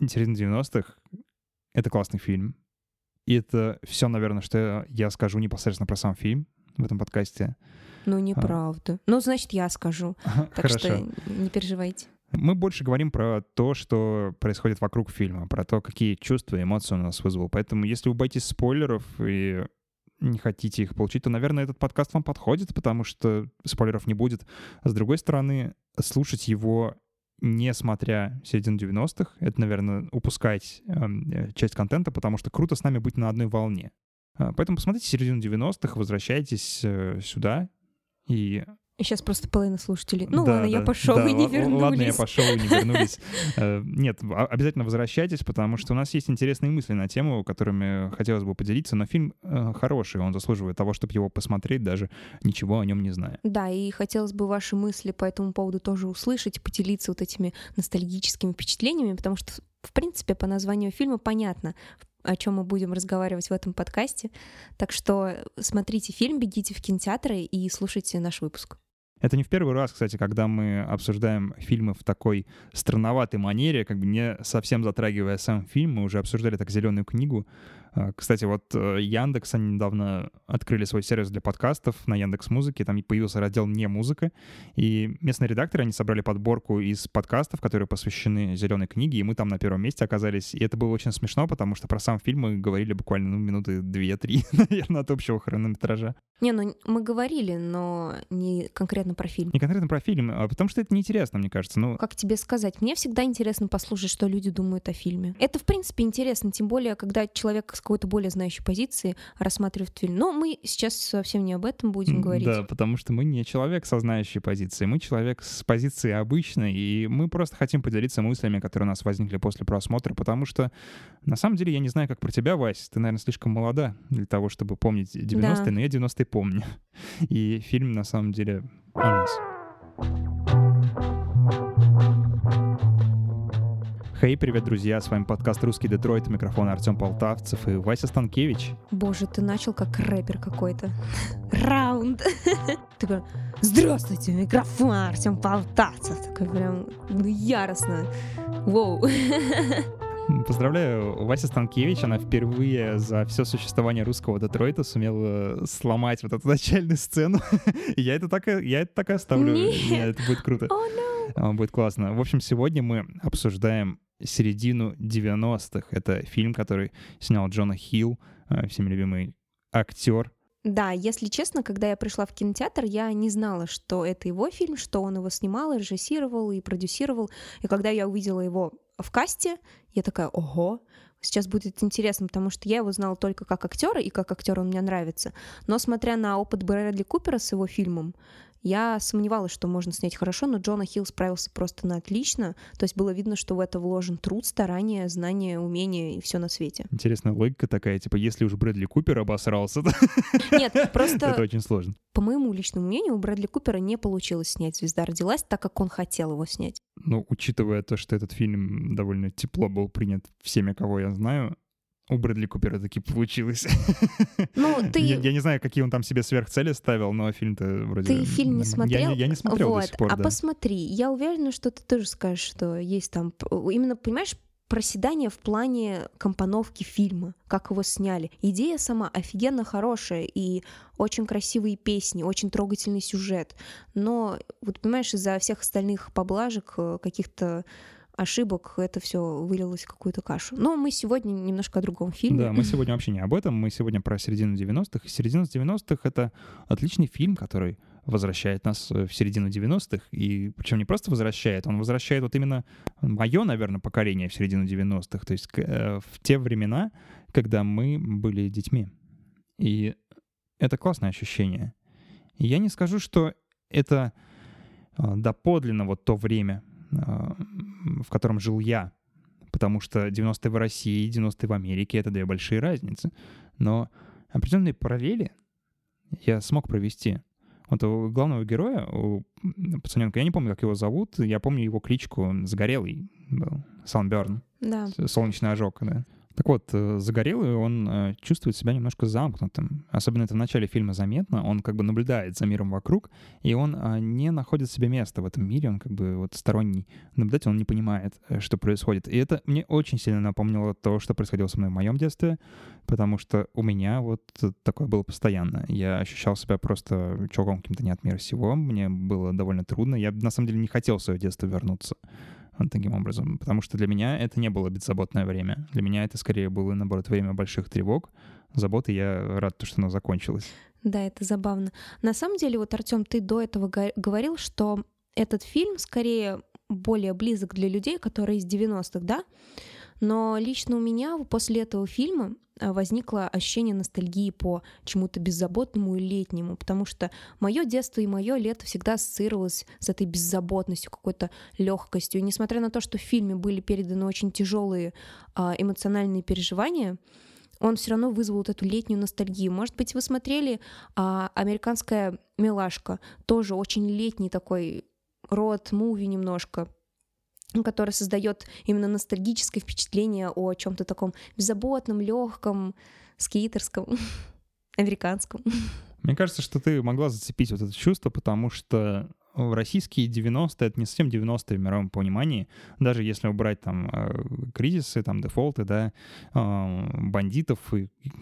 середина 90-х — это классный фильм. И это все, наверное, что я скажу непосредственно про сам фильм в этом подкасте. Ну, неправда. Ну, значит, я скажу. Так Хорошо. что не переживайте. Мы больше говорим про то, что происходит вокруг фильма, про то, какие чувства и эмоции он у нас вызвал. Поэтому, если вы боитесь спойлеров и не хотите их получить, то, наверное, этот подкаст вам подходит, потому что спойлеров не будет. А с другой стороны, слушать его не смотря середину 90-х, это, наверное, упускать эм, э, часть контента, потому что круто с нами быть на одной волне. А, Поэтому посмотрите середину 90-х, возвращайтесь э, сюда И сейчас просто половина слушателей. Ну да, ладно, я да, пошел да, и не вернулись. Ладно, я пошел и не вернулись. Э, Нет, а- обязательно возвращайтесь, потому что у нас есть интересные мысли на тему, которыми хотелось бы поделиться. Но фильм э, хороший, он заслуживает того, чтобы его посмотреть, даже ничего о нем не зная. Да, и хотелось бы ваши мысли по этому поводу тоже услышать, поделиться вот этими ностальгическими впечатлениями, потому что, в принципе, по названию фильма понятно, о чем мы будем разговаривать в этом подкасте. Так что смотрите фильм, бегите в кинотеатры и слушайте наш выпуск. Это не в первый раз, кстати, когда мы обсуждаем фильмы в такой странноватой манере, как бы не совсем затрагивая сам фильм. Мы уже обсуждали так «Зеленую книгу». А, Кстати, вот э, Яндекс, они недавно открыли свой сервис для подкастов на Яндекс Музыке. Там появился раздел «Не музыка». И местные редакторы, они собрали подборку из подкастов, которые посвящены «Зеленой книге», и мы там на первом месте оказались. И это было очень смешно, потому что про сам фильм мы говорили буквально ну, минуты две-три, наверное, от общего хронометража. Не, ну мы говорили, но не конкретно про фильм. Не конкретно про фильм, а потому что это неинтересно, мне кажется. Ну, Как тебе сказать? Мне всегда интересно послушать, что люди думают о фильме. Это, в принципе, интересно, тем более, когда человек какой-то более знающей позиции рассматривает фильм. Но мы сейчас совсем не об этом будем говорить. Да, потому что мы не человек со знающей позиции, мы человек с позиции обычной, и мы просто хотим поделиться мыслями, которые у нас возникли после просмотра, потому что, на самом деле, я не знаю, как про тебя, Вась, ты, наверное, слишком молода для того, чтобы помнить 90-е, Да. но я 90-е помню. И фильм, на самом деле, о нас. Хей, привет, друзья! С вами подкаст «Русский Детройт», микрофон Артем Полтавцев и Вася Станкевич. Боже, ты начал как рэпер какой-то. Раунд. Такой, здравствуйте, микрофон Артем Полтавцев. Такой прям ну, яростно. Воу. Поздравляю, Вася Станкевич, она впервые за все существование русского Детройта сумела сломать вот эту начальную сцену. Я это так, я это так и оставлю. Нет. Нет, это будет круто. О, no. А, Будет классно. В общем, сегодня мы обсуждаем середину 90-х. Это фильм, который снял Джона Хилл, э, всеми любимый актер. Да, если честно, когда я пришла в кинотеатр, я не знала, что это его фильм, что он его снимал, и режиссировал и продюсировал. И когда я увидела его в касте, я такая, ого, сейчас будет интересно, потому что я его знала только как актера, и как актер он мне нравится. Но смотря на опыт Брэдли Купера с его фильмом, я сомневалась, что можно снять хорошо, но Джона Хилл справился просто на отлично. То есть было видно, что в это вложен труд, старание, знание, умение и все на свете. Интересная логика такая, типа, если уж Брэдли Купер обосрался, Нет, это просто очень сложно. по моему личному мнению, у Брэдли Купера не получилось снять «Звезда родилась», так как он хотел его снять. Ну, учитывая то, что этот фильм довольно тепло был принят всеми, кого я знаю, у Брэдли Купера таки получилось. Ну, ты- Я, я не знаю, какие он там себе сверхцели ставил, но фильм-то вроде... Ты фильм не смотрел? Я, я не смотрел вот. до сих пор, а да. посмотри, я уверена, что ты тоже скажешь, что есть там... Именно, понимаешь, проседание в плане компоновки фильма, как его сняли. Идея сама офигенно хорошая, и очень красивые песни, очень трогательный сюжет. Но, вот понимаешь, из-за всех остальных поблажек, э, каких-то ошибок, это все вылилось в какую-то кашу. Но мы сегодня немножко о другом фильме. Да, мы сегодня вообще не об этом, мы сегодня про середину 90-х. И середина 90-х — это отличный фильм, который возвращает нас э, в середину 90-х. И причем не просто возвращает, он возвращает вот именно мое, наверное, поколение в середину 90-х. То есть э, в те времена, когда мы были детьми. И это классное ощущение. Я не скажу, что это э, доподлинно вот то время, в котором жил я. Потому что 90-е в России и 90-е в Америке — это две большие разницы. Но определенные параллели я смог провести. Вот у главного героя, у пацаненка, я не помню, как его зовут, я помню его кличку, он Загорелый был, Sunburn, Да. солнечный ожог, да. Так вот, э, загорелый, он э, чувствует себя немножко замкнутым. Особенно это в начале фильма заметно. Он как бы наблюдает за миром вокруг, и он э, не находит себе места в этом мире. Он как бы вот сторонний наблюдатель, он не понимает, что происходит. И это мне очень сильно напомнило то, что происходило со мной в моем детстве, потому что у меня вот такое было постоянно. Я ощущал себя просто чуваком каким-то не от мира сего. Мне было довольно трудно. Я на самом деле не хотел в свое детство вернуться таким образом, потому что для меня это не было беззаботное время. Для меня это скорее было, наоборот, время больших тревог, заботы. Я рад, что оно закончилось. Да, это забавно. На самом деле, вот, Артем, ты до этого говорил, что этот фильм скорее более близок для людей, которые из 90-х, да? Но лично у меня после этого фильма э, возникло ощущение ностальгии по чему-то беззаботному и летнему, потому что мое детство и мое лето всегда ассоциировалось с этой беззаботностью, какой-то легкостью. И несмотря на то, что в фильме были переданы очень тяжелые а, эмоциональные переживания, он все равно вызвал вот эту летнюю ностальгию. Может быть, вы смотрели а, «Американская милашка», тоже очень летний такой род муви немножко, который создает именно ностальгическое впечатление о чем-то таком беззаботном, легком, скейтерском, американском. Мне кажется, что ты могла зацепить вот это чувство, потому что российские 90-е — это не совсем 90-е в мировом понимании. Даже если убрать там э, кризисы, там дефолты, да, э, бандитов,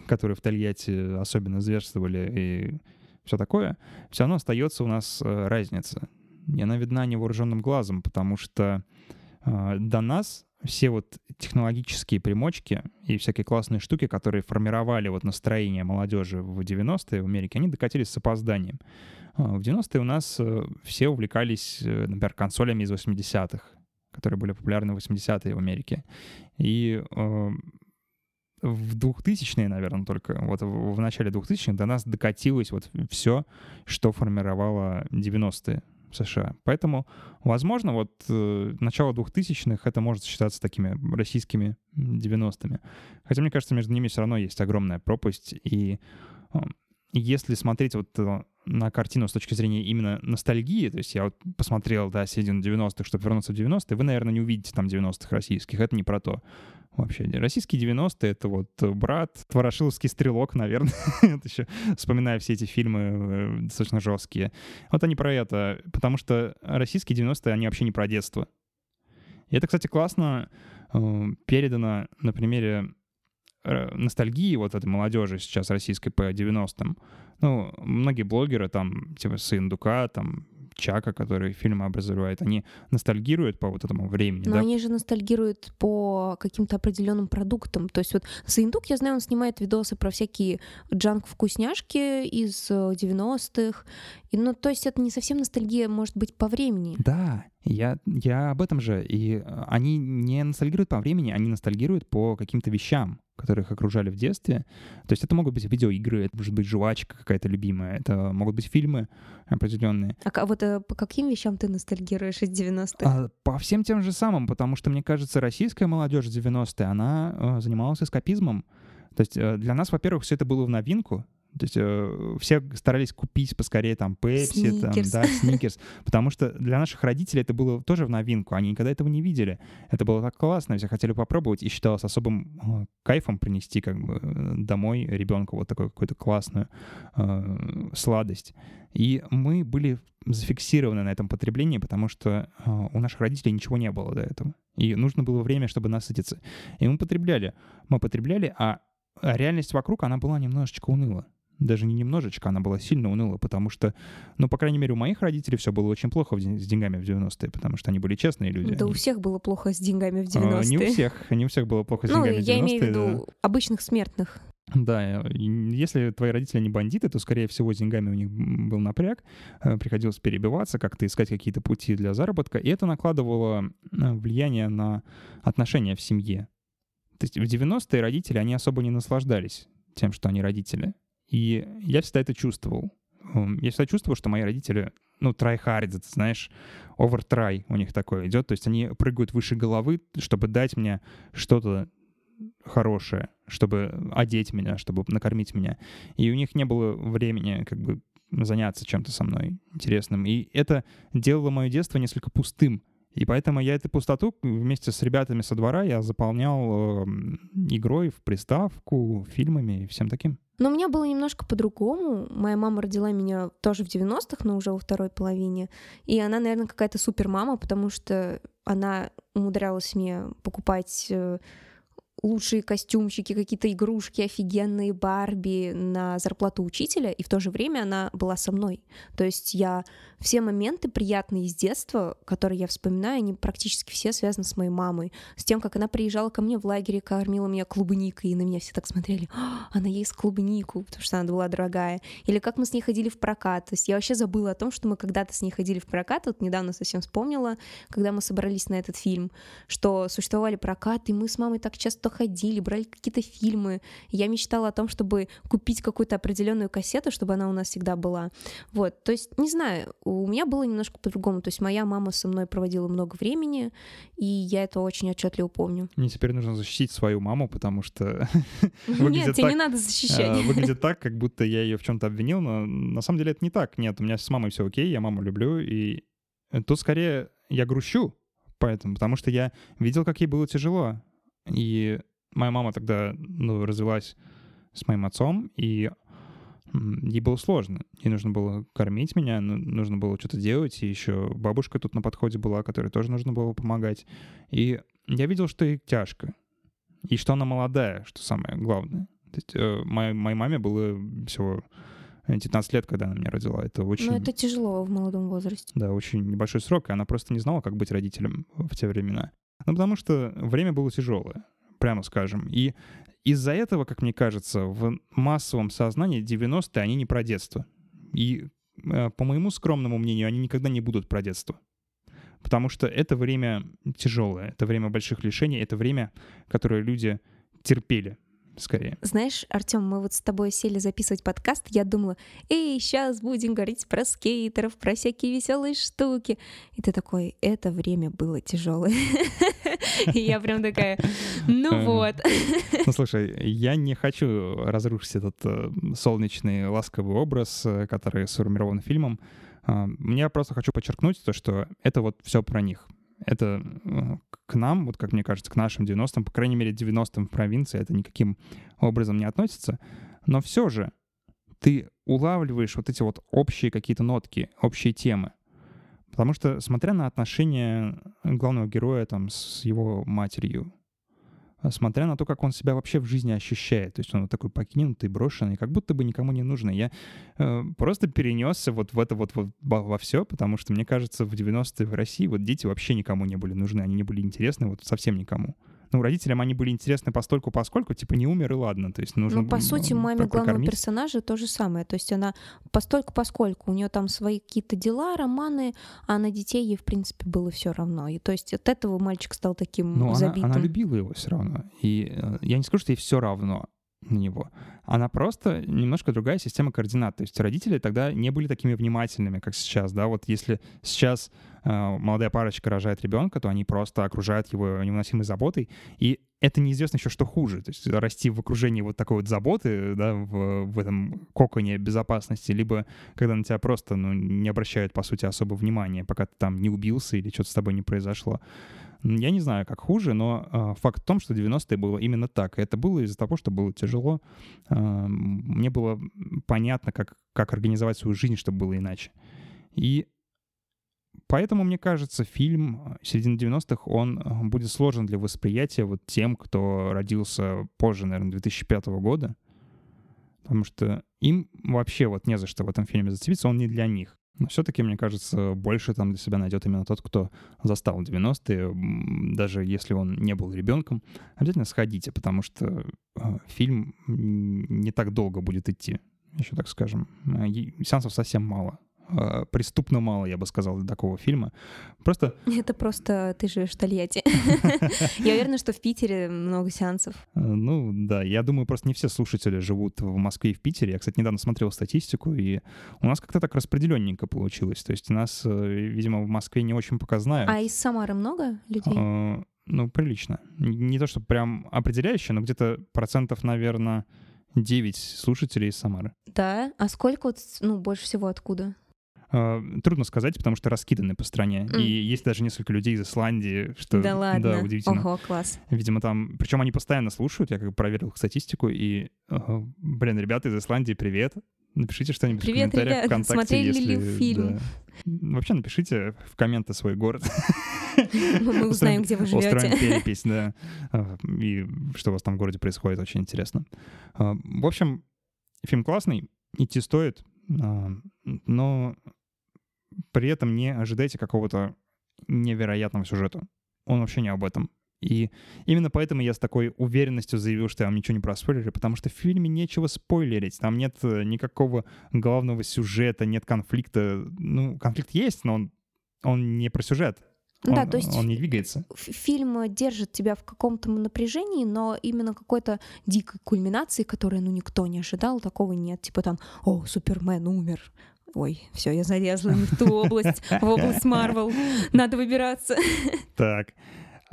которые в Тольятти особенно зверствовали и все такое, все равно остается у нас э, разница. И она видна невооруженным глазом, потому что до нас все вот технологические примочки и всякие классные штуки, которые формировали вот настроение молодежи в 90-е в Америке, они докатились с опозданием. А, в 90-е у нас э, все увлекались, э, например, консолями из 80-х, которые были популярны в 80-е в Америке. И э, в 2000-е, наверное, только, вот в начале 2000-х до нас докатилось вот все, что формировало 90-е США. Поэтому, возможно, вот э, начало 2000-х это может считаться такими российскими 90-ми. Хотя, мне кажется, между ними все равно есть огромная пропасть. И э, если смотреть вот э, на картину с точки зрения именно ностальгии, то есть я вот посмотрел, да, середину 90-х, чтобы вернуться в 90-е, вы, наверное, не увидите там 90-х российских, это не про то вообще. Российские 90-е — это вот брат, Ворошиловский стрелок, наверное. это еще вспоминая все эти фильмы э, достаточно жесткие. Вот они про это, потому что российские 90-е, они вообще не про детство. И это, кстати, классно э, передано на примере ностальгии вот этой молодежи сейчас российской по 90-м. Ну, многие блогеры, там, типа сын Дука, там, Чака, который фильмы образовывает, они ностальгируют по вот этому времени, Но да? они же ностальгируют по каким-то определенным продуктам. То есть вот Саиндук, я знаю, он снимает видосы про всякие джанк-вкусняшки из 90-х. Э, И, ну, то есть это не совсем ностальгия, может быть, по времени. Да, я, я об этом же. И э, они не ностальгируют по времени, они ностальгируют по каким-то вещам которые их окружали в детстве. То есть это могут быть видеоигры, это может быть жвачка какая-то любимая, это могут быть фильмы определенные. А вот а, по каким вещам ты ностальгируешь из 90-х? А, по всем тем же самым, потому что, мне кажется, российская молодежь 90-е, она а, занималась эскапизмом. То есть для нас, во-первых, все это было в новинку, то есть э, все старались купить поскорее там Пепси, там, да, Сникерс, потому что для наших родителей это было тоже в новинку, они никогда этого не видели. Это было так классно, все хотели попробовать, и считалось особым э, кайфом принести как бы домой ребенку вот такую какую-то классную э, сладость. И мы были зафиксированы на этом потреблении, потому что э, у наших родителей ничего не было до этого. И нужно было время, чтобы насытиться. И мы потребляли. Мы потребляли, а реальность вокруг, она была немножечко уныла даже не немножечко, она была сильно уныла, потому что, ну, по крайней мере, у моих родителей все было очень плохо с деньгами в 90-е, потому что они были честные люди. Да они... у всех было плохо с деньгами в 90-е. А, не у всех, не у всех было плохо с ну, деньгами в 90-е. Ну, я имею в виду да. обычных смертных. Да, если твои родители не бандиты, то, скорее всего, с деньгами у них был напряг, э, приходилось перебиваться, как-то искать какие-то пути для заработка, и это накладывало э, влияние на отношения в семье. То есть в 90-е родители, они особо не наслаждались тем, что они родители. И я всегда это чувствовал. Я всегда чувствовал, что мои родители, ну, try hard, знаешь, over try у них такое идет. То есть они прыгают выше головы, чтобы дать мне что-то хорошее, чтобы одеть меня, чтобы накормить меня. И у них не было времени как бы заняться чем-то со мной интересным. И это делало мое детство несколько пустым. И поэтому я эту пустоту вместе с ребятами со двора я заполнял э, игрой в приставку, фильмами и всем таким. Но у меня было немножко по-другому. Моя мама родила меня тоже в 90-х, но уже во второй половине. И она, наверное, какая-то супер мама, потому что она умудрялась мне покупать э, лучшие костюмчики, какие-то игрушки офигенные, Барби на зарплату учителя, и в то же время она была со мной. То есть я все моменты приятные из детства, которые я вспоминаю, они практически все связаны с моей мамой, с тем, как она приезжала ко мне в лагере, кормила меня клубникой, и на меня все так смотрели, «А, она ест клубнику, потому что она была дорогая. Или как мы с ней ходили в прокат. То есть я вообще забыла о том, что мы когда-то с ней ходили в прокат, вот недавно совсем вспомнила, когда мы собрались на этот фильм, что существовали прокаты, и мы с мамой так часто ходили, брали какие-то фильмы. Я мечтала о том, чтобы купить какую-то определенную кассету, чтобы она у нас всегда была. Вот, то есть, не знаю, у меня было немножко по-другому. То есть моя мама со мной проводила много времени, и я это очень отчетливо помню. Мне теперь нужно защитить свою маму, потому что Нет, тебе не надо защищать. Э, выглядит так, как будто я ее в чем-то обвинил, но на самом деле это не так. Нет, у меня с мамой все окей, я маму люблю, и тут скорее я грущу, поэтому, потому что я видел, как ей было тяжело. И моя мама тогда ну, развелась с моим отцом, и ей было сложно. Ей нужно было кормить меня, нужно было что-то делать, и еще бабушка тут на подходе была, которой тоже нужно было помогать. И я видел, что ей тяжко. И что она молодая, что самое главное. То есть э, моей, моей маме было всего 19 лет, когда она меня родила. Это очень... Ну, это тяжело в молодом возрасте. Да, очень небольшой срок, и она просто не знала, как быть родителем в те времена. Ну, потому что время было тяжелое прямо скажем. И из-за этого, как мне кажется, в массовом сознании 90-е они не про детство. И, э, по моему скромному мнению, они никогда не будут про детство. Потому что это время тяжелое, это время больших лишений, это время, которое люди терпели скорее. Знаешь, Артем, мы вот с тобой сели записывать подкаст, я думала, эй, сейчас будем говорить про скейтеров, про всякие веселые штуки. И ты такой, это время было тяжелое. И я прям такая, ну вот. Ну слушай, я не хочу разрушить этот э, солнечный ласковый образ, э, который сформирован фильмом. А, я просто хочу подчеркнуть то, что это вот все про них это э, к нам, вот как мне кажется, к нашим 90-м, по крайней мере, 90-м в провинции это никаким образом не относится. Но все же ты улавливаешь вот эти вот общие какие-то нотки, общие темы. Потому что, смотря на отношения главного героя там с его матерью, смотря на то, как он себя вообще в жизни ощущает. То есть он такой покинутый, брошенный, как будто бы никому не нужный. Я э, просто перенесся вот в это вот, вот во все, потому что, мне кажется, в 90-е в России вот дети вообще никому не были нужны, они не были интересны вот совсем никому ну, родителям они были интересны постольку поскольку, типа, не умер и ладно. То есть нужно Ну, по сути, маме главного персонажа то же самое. То есть она постольку поскольку, у нее там свои какие-то дела, романы, а на детей ей, в принципе, было все равно. И то есть от этого мальчик стал таким ну, забитым. Она, она любила его все равно. И э, я не скажу, что ей все равно на него. Она просто немножко другая система координат. То есть родители тогда не были такими внимательными, как сейчас. Да? Вот если сейчас э, молодая парочка рожает ребенка, то они просто окружают его невыносимой заботой. И это неизвестно еще, что хуже. То есть расти в окружении вот такой вот заботы, да, в, в этом коконе безопасности, либо когда на тебя просто ну, не обращают, по сути, особо внимания, пока ты там не убился или что-то с тобой не произошло. Я не знаю, как хуже, но э, факт в том, что 90-е было именно так. И это было из-за того, что было тяжело. Э, мне было понятно, как, как организовать свою жизнь, чтобы было иначе. И поэтому, мне кажется, фильм середины 90-х, он будет сложен для восприятия вот тем, кто родился позже, наверное, 2005 года. Потому что им вообще вот не за что в этом фильме зацепиться, он не для них. Но все-таки, мне кажется, больше там для себя найдет именно тот, кто застал 90-е, даже если он не был ребенком. Обязательно сходите, потому что э, фильм не так долго будет идти, еще так скажем. Э, сеансов совсем мало. Э, преступно мало, я бы сказал, для такого фильма. Просто... Это просто ты живешь в Тольятти. Я уверена, что в Питере много сеансов. Э, ну да, я думаю, просто не все слушатели живут в Москве и в Питере. Я, кстати, недавно смотрел статистику, и у нас как-то так распределенненько получилось. То есть нас, э, видимо, в Москве не очень показная. А из Самары много людей? Ну, прилично. Не то, что прям определяющее, но где-то процентов, наверное, 9 слушателей из Самары. Да? А сколько, ну, больше всего откуда? Э, трудно сказать, потому что раскиданы по стране. М. И есть даже несколько людей из Исландии, что... Да ладно. Да, удивительно. Ого, класс. Видимо, там... Причем они постоянно слушают, я как бы проверил их статистику, и... ага, блин, ребята из Исландии, привет. Напишите что-нибудь Привет, в комментариях ребят. ВКонтакте, Смотрели если... ли фильм? да. Вообще напишите в комменты свой город. Мы узнаем, где вы Устроим живете. перепись, да. А, И что у вас там в городе происходит, очень интересно. А, В общем, фильм классный, идти стоит, а, но при этом не ожидайте какого-то невероятного сюжета. Он вообще не об этом. И именно поэтому я с такой уверенностью заявил, что я вам ничего не проспойлерю, потому что в фильме нечего спойлерить. Там нет э, никакого главного сюжета, нет конфликта. Ну, конфликт есть, но он, он не про сюжет. Да, Он- то есть он не двигается. Фильм держит тебя в каком-то напряжении, но именно какой-то дикой кульминации, которой ну никто не ожидал, такого нет. Типа там, о, Супермен умер. Ой, все, я залезла не в ту область, в область Марвел. Надо выбираться. Так.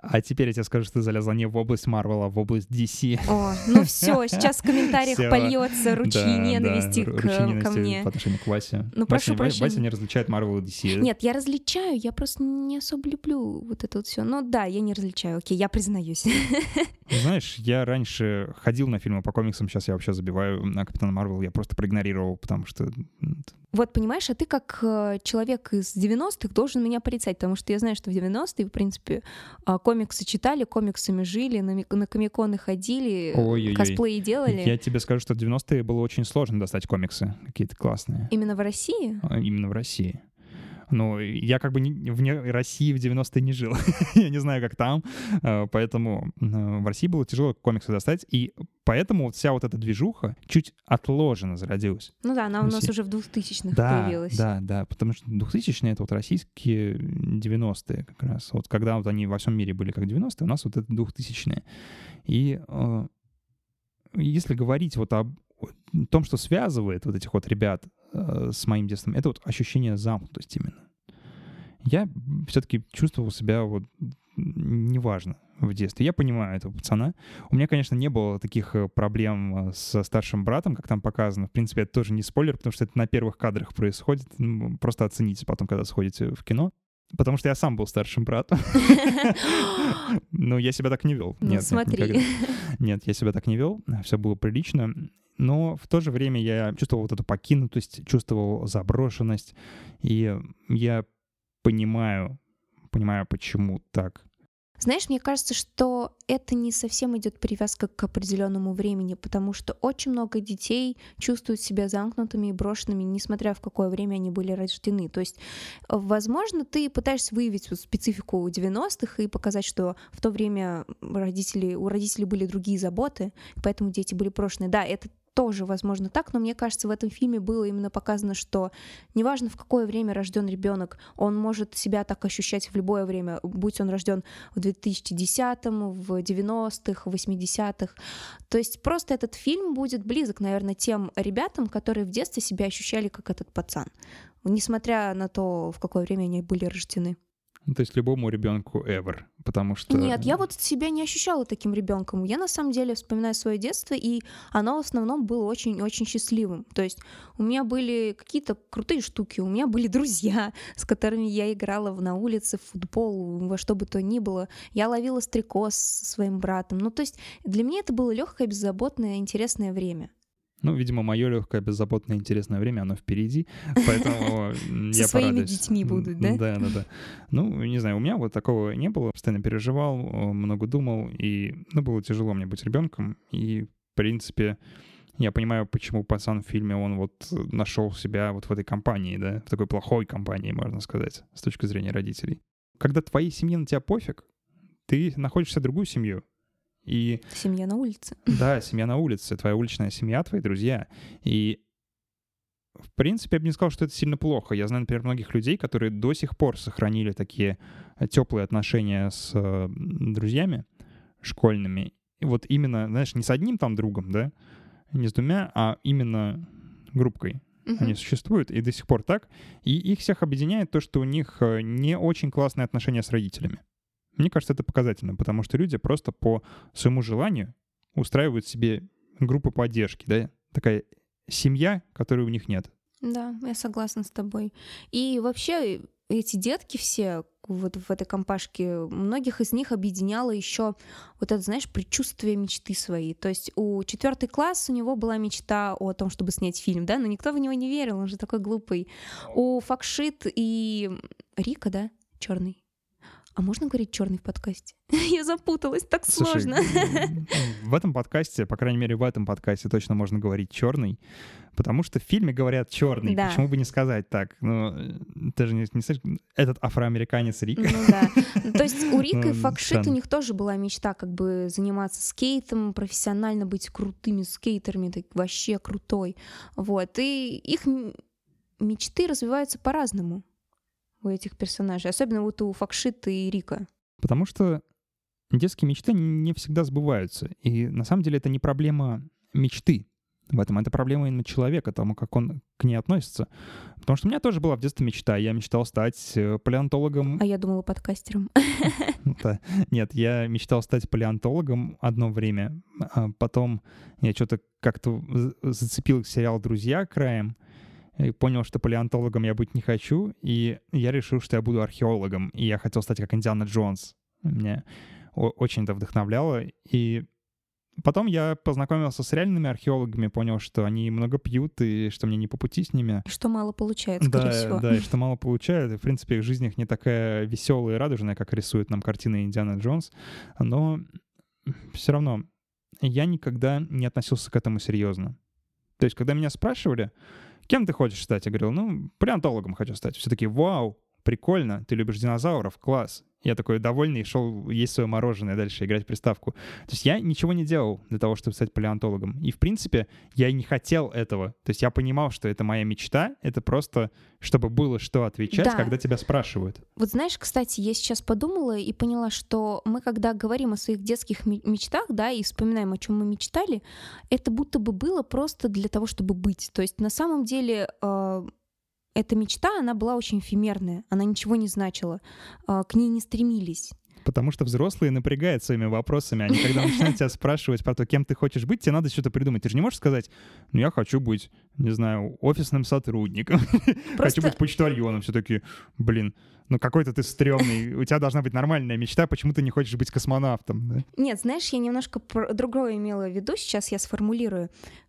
А теперь я тебе скажу, что ты залезла не в область Марвела, а в область DC. О, ну все, сейчас в комментариях Всё. польется ручьи Да, ненависти да, к- ручьи ко мне. по отношению к Васе. Ну, прошу Вася, прощения. Вася не различает Marvel и DC. Нет, я различаю, я просто не особо люблю вот это вот все. Ну да, я не различаю, окей, я признаюсь. Знаешь, я раньше ходил на фильмы по комиксам, сейчас я вообще забиваю на Капитана Марвел, я просто проигнорировал, потому что... Вот, понимаешь, а ты как э, человек из 90-х должен меня порицать, потому что я знаю, что в 90-е, в принципе, а, комиксы читали, комиксами жили, на, на комиконы ходили, Ой-ой-ой. косплеи делали. Я тебе скажу, что в 90-е было очень сложно достать комиксы какие-то классные. Именно в России? А, Именно в России. Ну, я как бы не- вне России в 90-е не жил. я не знаю, как там. А, Поэтому э, в России было тяжело комиксы достать. И поэтому вся вот эта движуха чуть отложенно зародилась. Ну да, она у нас уже в 2000-х Да, появилась. да, да. Потому что 2000-е — это вот российские 90-е как раз. Вот когда вот они во всем мире были как 90-е, у нас вот это 2000-е. И э, если говорить вот об том, что связывает вот этих вот ребят э, с моим детством, это вот ощущение замкнутости именно. Я все-таки чувствовал себя вот неважно в детстве. Я понимаю этого пацана. У меня, конечно, не было таких э, проблем э, со старшим братом, как там показано. В принципе, это тоже не спойлер, потому что это на первых кадрах происходит. Ну, Просто оцените потом, когда сходите в кино. Потому что я сам был старшим братом. Но я себя так не вел. Ну Нет, смотри. Нет, я себя так не вел, все было прилично. Но в то же время я чувствовал вот эту покинутость, чувствовал заброшенность. И я понимаю, понимаю, почему так. Знаешь, мне кажется, что это не совсем идет привязка к определенному времени, потому что очень много детей чувствуют себя замкнутыми и брошенными, несмотря в какое время они были рождены. То есть, возможно, ты пытаешься выявить вот специфику 90-х и показать, что в то время родители, у родителей были другие заботы, поэтому дети были брошены. Да, это тоже, возможно, так, но мне кажется, в этом фильме было именно показано, что неважно, в какое время рожден ребенок, он может себя так ощущать в любое время, будь он рожден в 2010-м, в 90-х, в 80-х. То есть просто этот фильм будет близок, наверное, тем ребятам, которые в детстве себя ощущали как этот пацан, несмотря на то, в какое время они были рождены. Ну, То есть любому ребенку ever, потому что... Нет, я вот себя не ощущала таким ребенком. Я на самом деле вспоминаю свое детство, и оно в основном было очень-очень счастливым. То есть у меня были какие-то крутые штуки, у меня были друзья, с которыми я играла на улице, в футбол, во что бы то ни было. Я ловила стрекоз со своим братом. Ну, то есть для меня это было легкое, беззаботное, интересное время. Ну, видимо, мое легкое, беззаботное, интересное время, оно впереди, поэтому м, Со я своими детьми будут, да? Да, да, да. Ну, не знаю, у меня вот такого не было. Постоянно переживал, много думал, и, ну, было тяжело мне быть ребенком. И, в принципе, я понимаю, почему пацан в фильме, он вот нашел себя вот в этой компании, да, в такой плохой компании, можно сказать, с точки зрения родителей. Когда твоей семье на тебя пофиг, ты находишься в другую семью, и Семья на улице. да, семья на улице, твоя уличная семья, твои друзья. И, в принципе, я бы не сказал, что это сильно плохо. Я знаю, например, многих людей, которые до сих пор сохранили такие теплые отношения с э, друзьями школьными. И вот именно, знаешь, не с одним там другом, да, не с двумя, а именно группкой. Мгм. Они существуют и до сих пор так. И их всех объединяет то, что у них э, не очень классные отношения с родителями. Мне кажется, это показательно, потому что люди просто по своему желанию устраивают себе группы поддержки, да, такая семья, которой у них нет. Да, я согласна с тобой. И вообще эти детки все вот в этой компашке, многих из них объединяло еще вот это, знаешь, предчувствие мечты своей. То есть у четвертый класс у него была мечта о том, чтобы снять фильм, да, но никто в него не верил, он же такой глупый. У Факшит и Рика, да, черный. А можно говорить черный в подкасте? Я запуталась, так Слушай, сложно. В этом подкасте, по крайней мере, в этом подкасте точно можно говорить черный, потому что в фильме говорят черный. Да. Почему бы не сказать так? Ну, ты же не, не слышишь, этот афроамериканец Рик. Ну да. Ну, То есть у Рика и Ну, Факшит у них тоже была мечта как бы заниматься скейтом, профессионально быть крутыми скейтерами, так вообще крутой. Вот. И их мечты развиваются по-разному у этих персонажей. Особенно вот у Факшита и Рика. Потому что детские мечты не всегда сбываются. И на самом деле это не проблема мечты в этом, это проблема именно человека, тому, как он к ней относится. Потому что у меня тоже была в детстве мечта. Я мечтал стать э, палеонтологом. А я думала подкастером. Да. Нет, я мечтал стать палеонтологом одно время. а Потом я что-то как-то за- зацепил сериал «Друзья» краем и понял, что палеонтологом я быть не хочу, и я решил, что я буду археологом, и я хотел стать как Индиана Джонс. Меня очень это вдохновляло, и потом я познакомился с реальными археологами, понял, что они много пьют, и что мне не по пути с ними. Что мало получается, скорее Да, всего. да, и что мало получают. И, в принципе, их жизнь их не такая веселая и радужная, как рисует нам картина Индиана Джонс. Но все равно я никогда не относился к этому серьезно. То есть, когда меня спрашивали, кем ты хочешь стать, я говорил, ну, палеонтологом хочу стать. Все таки вау, прикольно, ты любишь динозавров, класс. Я такой довольный шел есть свое мороженое дальше, играть в приставку. То есть я ничего не делал для того, чтобы стать палеонтологом. И, в принципе, я и не хотел этого. То есть я понимал, что это моя мечта, это просто, чтобы было что отвечать, Да. когда тебя спрашивают. Вот знаешь, кстати, я сейчас подумала и поняла, что мы, когда говорим о своих детских ме- мечтах, да, и вспоминаем, о чем мы мечтали, это будто бы было просто для того, чтобы быть. То есть на самом деле э, эта мечта, она была очень эфемерная, она ничего не значила, э, к ней не стремились. Потому что взрослые напрягают своими вопросами. Они когда начинают тебя спрашивать про то, кем ты хочешь быть, тебе надо что-то придумать. Ты же не можешь сказать, ну я хочу быть, не знаю, офисным сотрудником, хочу Просто быть почтальоном. Все таки блин, ну какой-то ты стрёмный. У тебя должна быть нормальная мечта, почему ты не хочешь быть космонавтом? да? Нет, знаешь, я немножко другое имела в виду, сейчас я сформулирую.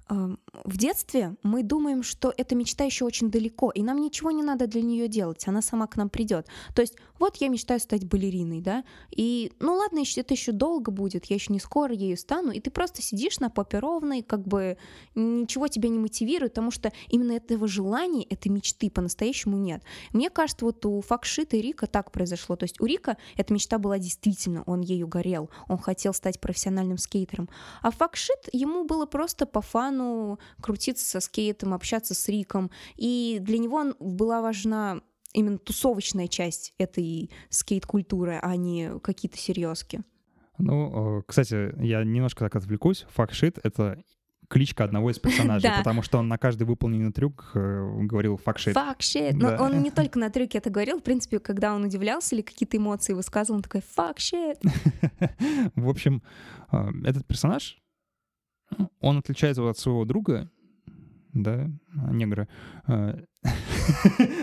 В детстве мы думаем, что эта мечта еще очень далеко, и нам ничего не надо для нее делать, она сама к нам придет. То есть, вот я мечтаю стать балериной, да, и, ну ладно, ещё- это еще долго будет, я еще не скоро ею стану, и ты просто сидишь на попе ровной, как бы ничего тебя не мотивирует, потому что именно этого желания, этой мечты по-настоящему нет. Мне кажется, вот у Факшита и Рика так произошло. То есть у Рика эта мечта была действительно, он ею горел, он хотел стать профессиональным скейтером. А Факшит, ему было просто по фану крутиться со скейтом, общаться с Риком. И для него он- была важна именно тусовочная часть этой скейт-культуры, а не какие-то серьезки. Ну, э, кстати, я немножко так отвлекусь. Факшит — это кличка одного из персонажей, Да. потому что он на каждый выполненный трюк э, говорил факшит. Факшит. Но Да. он не только на трюке это говорил, в принципе, когда он удивлялся или какие-то эмоции высказывал, он такой факшит. В общем, э, этот персонаж, он отличается от своего друга, да, негра. э,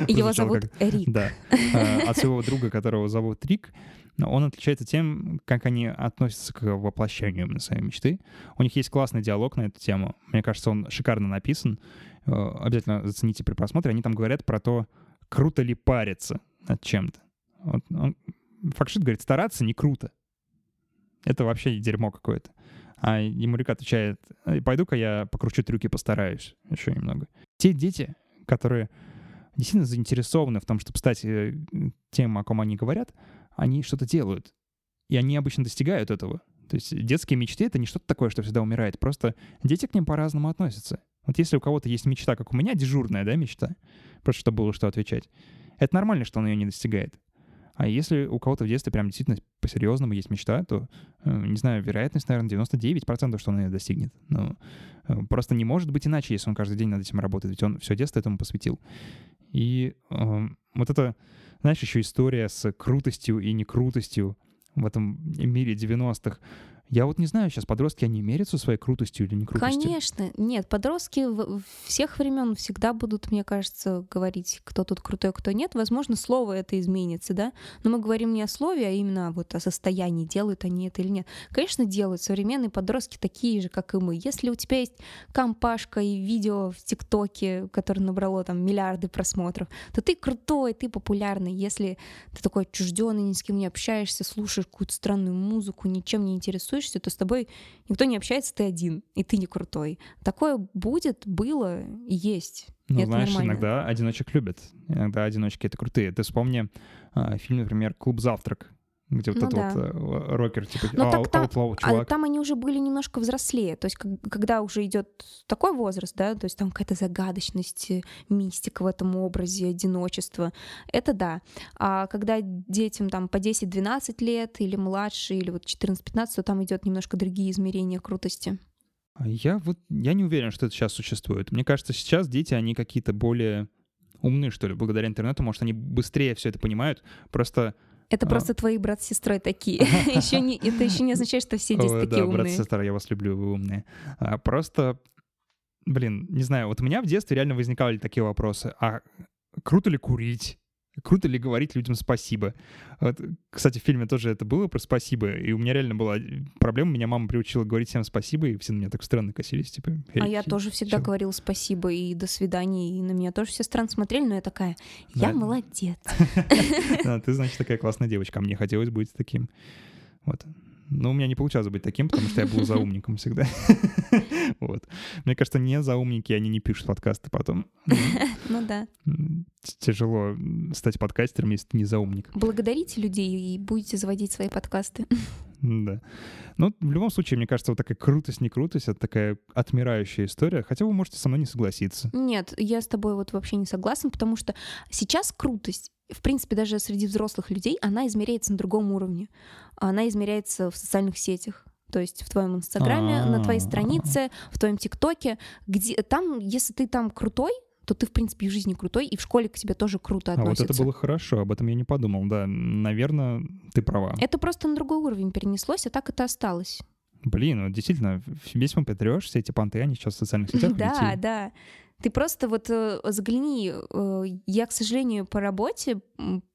Его зовут как- Рик. Да, э, от своего друга, которого зовут Рик. Он отличается тем, как они относятся к воплощению именно своей мечты. У них есть классный диалог на эту тему. Мне кажется, он шикарно написан. Э, Обязательно зацените при просмотре. Они там говорят про то, круто ли париться над чем-то. Вот он- Факшит говорит, стараться не круто. Это вообще дерьмо какое-то. А ему Рик отвечает, «Эй, пойду-ка я покручу трюки, постараюсь еще немного. Те дети, которые действительно заинтересованы в том, чтобы стать э, тем, о ком они говорят, они что-то делают. И они обычно достигают этого. То есть детские мечты — это не что-то такое, что всегда умирает. Просто дети к ним по-разному относятся. Вот если у кого-то есть мечта, как у меня, дежурная, да, мечта, просто чтобы было что отвечать, это нормально, что он ее не достигает. А если у кого-то в детстве прям действительно по-серьезному есть мечта, то, э, не знаю, вероятность, наверное, 99%, что он ее достигнет. Но э, просто не может быть иначе, если он каждый день над этим работает, ведь он все детство этому посвятил. И э, вот это, знаешь, еще история с крутостью и некрутостью в этом мире 90-х. Я вот не знаю, сейчас подростки, они мерятся своей крутостью или не крутостью? Конечно. Нет, подростки всех времен всегда будут, мне кажется, говорить, кто тут крутой, кто нет. Возможно, слово это изменится, да? Но мы говорим не о слове, а именно вот о состоянии, делают они это или нет. Конечно, делают. Современные подростки такие же, как и мы. Если у тебя есть компашка и видео в ТикТоке, которое набрало там миллиарды просмотров, то ты крутой, ты популярный. Если ты такой отчужденный, ни с кем не общаешься, слушаешь какую-то странную музыку, ничем не интересуешься, то с тобой никто не общается, ты один, и ты не крутой. Такое будет, было и есть. И Ну, это знаешь, нормально. иногда одиночек любят. Иногда одиночки — это крутые. Ты вспомни а, фильм, например, «Клуб завтрак», где вот Ну этот да. вот э, рокер, типа Ну, ау- так там- Outlaw А чувак. там они уже были немножко взрослее. То есть, как- когда уже идет такой возраст, да, то есть там какая-то загадочность, э, мистика в этом образе, одиночество, это да. А когда детям там по 10-12 лет или младше, или вот 14-15, то там идет немножко другие измерения крутости. А Я вот я не уверен, что это сейчас существует. Мне кажется, сейчас дети, они какие-то более умные, что ли, благодаря интернету. Может, они быстрее все это понимают. Просто Это А. просто твои брат с сестрой такие. Еще не, это еще не означает, что все здесь Ой, такие да, брат, умные. сестра, я вас люблю, вы умные. А, просто, блин, не знаю, вот у меня в детстве реально возникали такие вопросы. А круто ли курить? Круто ли говорить людям спасибо? Вот, кстати, в фильме тоже это было про спасибо, и у меня реально была проблема. Меня мама приучила говорить всем спасибо, и все на меня так странно косились, типа. А «Эй, я тоже всегда чё?» говорила спасибо и до свидания, и на меня тоже все странно смотрели, но я такая, я Да. молодец. Ты, значит, такая классная девочка, а мне хотелось быть таким. Вот. Но у меня не получалось быть таким, потому что я был заумником всегда. Вот. Мне кажется, не заумники, они не пишут подкасты потом. Ну да. Тяжело стать подкастером, если ты не заумник. Благодарите людей и будете заводить свои подкасты. Да. Но в любом случае, мне кажется, вот такая крутость, не крутость, это такая отмирающая история. Хотя вы можете со мной не согласиться. Нет, я с тобой вот вообще не согласна, потому что сейчас крутость, в принципе, даже среди взрослых людей, она измеряется на другом уровне. Она измеряется в социальных сетях. То есть в твоем инстаграме, на твоей А. странице, в твоем тиктоке, где там, если ты там крутой, то ты, в принципе, и в жизни крутой, и в школе к тебе тоже круто А вот относятся. это было хорошо, об этом я не подумал. Да, наверное, ты права. Это просто на другой уровень перенеслось, а так это осталось. Блин, вот действительно, весь мп3 все эти понты, они сейчас в социальных сетях Да, да. Ты просто вот э, загляни. э, я, к сожалению, по работе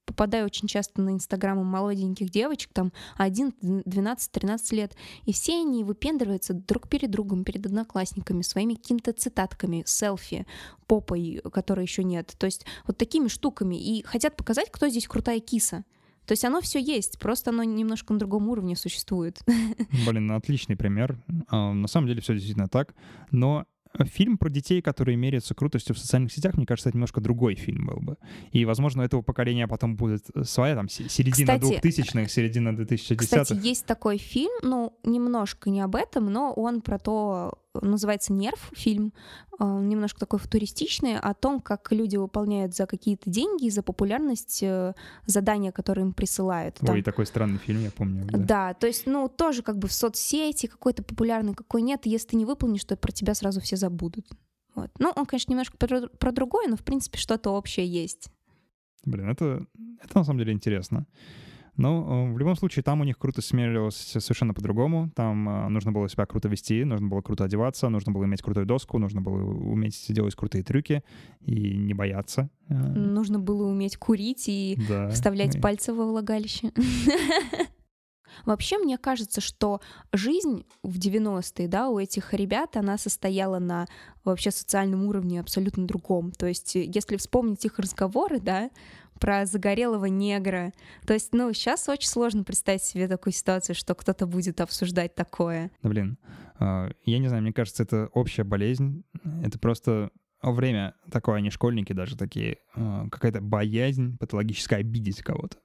попадаю очень часто на инстаграмы молоденьких девочек, там 1, 12, 13 лет, и все они выпендриваются друг перед другом, перед одноклассниками, своими какими-то цитатками, селфи, попой, которой еще нет. То есть вот такими штуками. И хотят показать, кто здесь крутая киса. То есть оно все есть, просто оно немножко на другом уровне существует. Блин, отличный пример. А, На самом деле все действительно так. Но фильм про детей, которые меряются крутостью в социальных сетях, мне кажется, это немножко другой фильм был бы. И, возможно, у этого поколения потом будет своя там се- середина Кстати, 2000-х, середина 2010-х. Кстати, есть такой фильм, ну, немножко не об этом, но он про то, называется «Нерв» фильм, э, немножко такой футуристичный, о том, как люди выполняют за какие-то деньги, за популярность э, задания, которые им присылают. Там. Ой, такой странный фильм, я помню. да. Да, то есть, ну, тоже как бы в соцсети какой-то популярный, какой нет, если ты не выполнишь, то про тебя сразу все забудут. Вот. Ну, он, конечно, немножко про, про другое, но, в принципе, что-то общее есть. Блин, это, это на самом деле интересно. Но э, в любом случае там у них круто смерилось совершенно по-другому. Там э, нужно было себя круто вести, нужно было круто одеваться, нужно было иметь крутую доску, нужно было уметь делать крутые трюки и не бояться. Э, Нужно было уметь курить и да. вставлять И- пальцы во влагалище. Вообще, мне кажется, что жизнь в 90-е, да, у этих ребят, она состояла на вообще социальном уровне абсолютно другом. То есть, если вспомнить их разговоры, да, про загорелого негра, то есть, ну, сейчас очень сложно представить себе такую ситуацию, что кто-то будет обсуждать такое. Да, блин, э, я не знаю, мне кажется, это общая болезнь. Это просто время такое, они школьники даже такие, э, какая-то боязнь патологическая обидеть кого-то.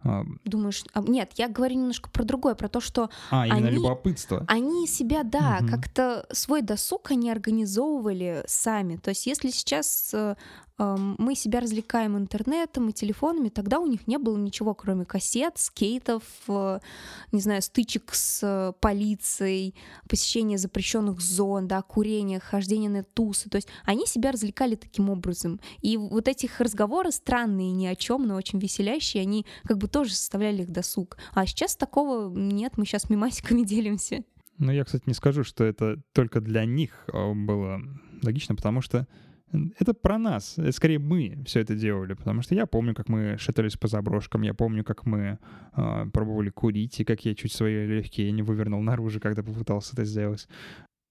А, Думаешь, а, нет, я говорю немножко про другое, про то, что А, именно Они- любопытство. Они себя, да, Мгм. как-то свой досуг они организовывали сами. То есть если сейчас э, мы себя развлекаем интернетом и телефонами, тогда у них не было ничего, кроме кассет, скейтов, э, не знаю, стычек с э, полицией, посещения запрещенных зон, да, курения, хождения на тусы. То есть они себя развлекали таким образом. И вот этих разговоры странные, ни о чем, но очень веселящие, они как бы тоже составляли их досуг. А сейчас такого нет, мы сейчас мемасиками делимся. Ну, я, кстати, не скажу, что это только для них а, было логично, потому что это про нас. Это скорее мы все это делали, потому что я помню, как мы шатались по заброшкам, я помню, как мы э, пробовали курить, и как я чуть свои легкие не вывернул наружу, когда попытался это сделать.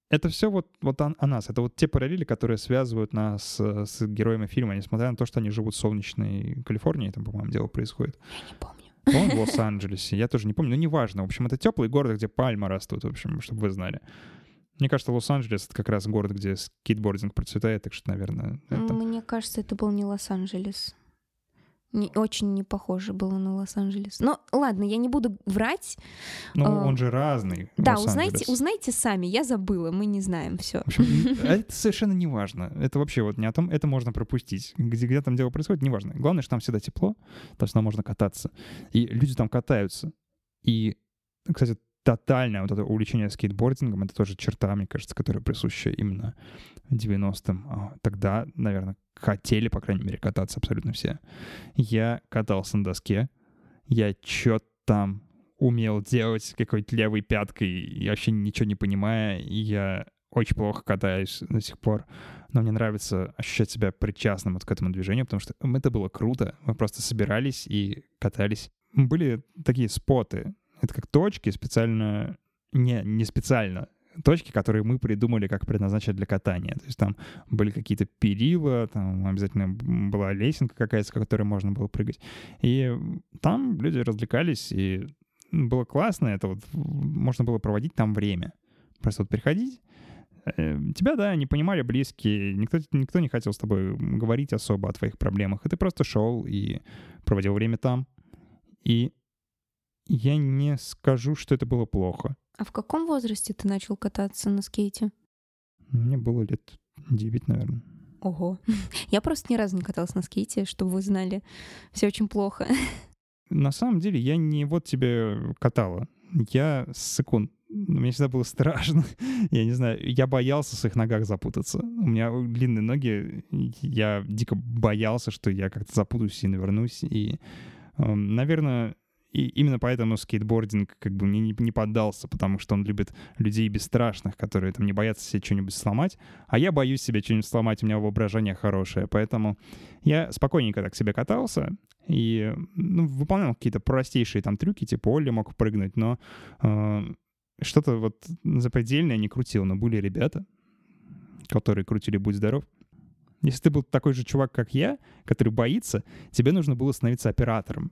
Это все вот, вот о, о нас. Это вот те параллели, которые связывают нас с, с героями фильма, несмотря на то, что они живут в солнечной Калифорнии, там, по-моему, дело происходит. Я не помню. Он в Лос-Анджелесе, я тоже не помню, но неважно. В общем, это теплый город, где пальмы растут, в общем, чтобы вы знали. Мне кажется, Лос-Анджелес — это как раз город, где скейтбординг процветает, так что, наверное... Это... Мне кажется, это был не Лос-Анджелес. Не, очень не похоже было на Лос-Анджелес. Но ладно, я не буду врать. Ну, а, он же разный. Да, узнайте, узнайте сами. Я забыла, мы не знаем все. В общем, это совершенно не важно. Это вообще вот не о том, это можно пропустить. Где, где там дело происходит, неважно. Главное, что там всегда тепло, там всегда можно кататься. И люди там катаются. И, кстати, тотальное вот это увлечение скейтбордингом, это тоже черта, мне кажется, которая присуща именно 90-м. А, тогда, наверное, хотели, по крайней мере, кататься абсолютно все. Я катался на доске, я что-то там умел делать какой-то левой пяткой, вообще ничего не понимая, я очень плохо катаюсь до сих пор, но мне нравится ощущать себя причастным вот к этому движению, потому что это было круто. Мы просто собирались и катались. Были такие споты, это как точки специально, не, не специально, точки, которые мы придумали, как предназначить для катания. То есть там были какие-то перила, там обязательно была лесенка какая-то, с которой можно было прыгать. И там люди развлекались, и было классно. Это вот можно было проводить там время. Просто вот приходить, э, тебя, да, не понимали близкие, никто, никто не хотел с тобой говорить особо о твоих проблемах, и ты просто шел и проводил время там. И я не скажу, что это было плохо. А в каком возрасте ты начал кататься на скейте? Мне было лет 9, наверное. Ого. Я просто ни разу не каталась на скейте, чтобы вы знали. Все очень плохо. На самом деле, я не вот тебе катала. Я секунд. Мне всегда было страшно. я не знаю, я боялся в своих ногах запутаться. У меня длинные ноги, я дико боялся, что я как-то запутаюсь и навернусь. И, эм, наверное, и именно поэтому скейтбординг как бы мне не, не поддался, потому что он любит людей бесстрашных, которые там не боятся себе что-нибудь сломать, а я боюсь себе что-нибудь сломать, у меня воображение хорошее, поэтому я спокойненько так себе катался и ну, выполнял какие-то простейшие там трюки, типа Олли мог прыгнуть, но э, что-то вот запредельное не крутил, но были ребята, которые крутили «Будь здоров», если ты был такой же чувак, как я, который боится, тебе нужно было становиться оператором.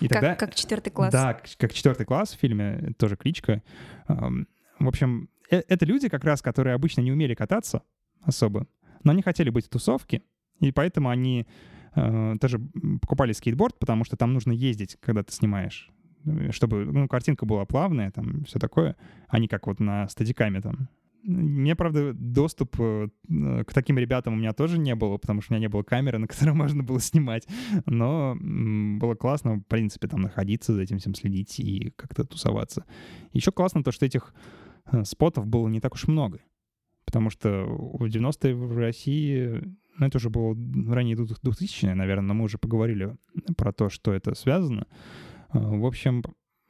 И как, тогда, как четвертый класс. Да, как четвертый класс в фильме, тоже кличка. В общем, э, это люди как раз, которые обычно не умели кататься особо, но они хотели быть в тусовке, и поэтому они э, тоже покупали скейтборд, потому что там нужно ездить, когда ты снимаешь э, чтобы ну, картинка была плавная, там все такое, а не как вот на стадикаме там мне, правда, доступ э, к таким ребятам у меня тоже не было, потому что у меня не было камеры, на которой можно было снимать. Но было классно, в принципе, там находиться, за этим всем следить и как-то тусоваться. Еще классно то, что этих э, спотов было не так уж много. Потому что в 90-е в России, ну, это уже было ранее 2000-е, наверное, но мы уже поговорили про то, что это связано. Э, в общем,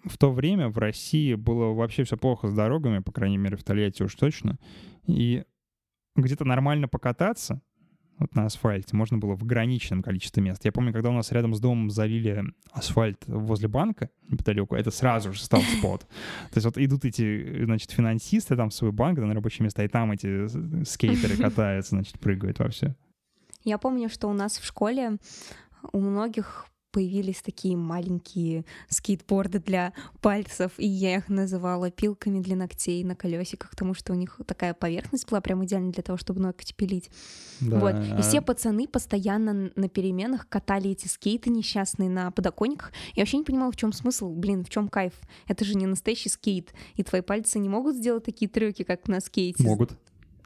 в то время в России было вообще все плохо с дорогами, по крайней мере, в Тольятти уж точно. И где-то нормально покататься вот на асфальте можно было в ограниченном количестве мест. Я помню, когда у нас рядом с домом залили асфальт возле банка неподалеку, это сразу же стал спот. То есть вот идут эти, значит, финансисты там в свой банк, на рабочее место, и там эти скейтеры катаются, значит, прыгают во все. Я помню, что у нас в школе у многих появились такие маленькие скейтборды для пальцев, и я их называла пилками для ногтей на колесиках, потому что у них такая поверхность была прям идеальна для того, чтобы ногти пилить. Да. Вот. И все пацаны постоянно на переменах катали эти скейты несчастные на подоконниках. Я вообще не понимала, в чем смысл, блин, в чем кайф. Это же не настоящий скейт, и твои пальцы не могут сделать такие трюки, как на скейте. Могут.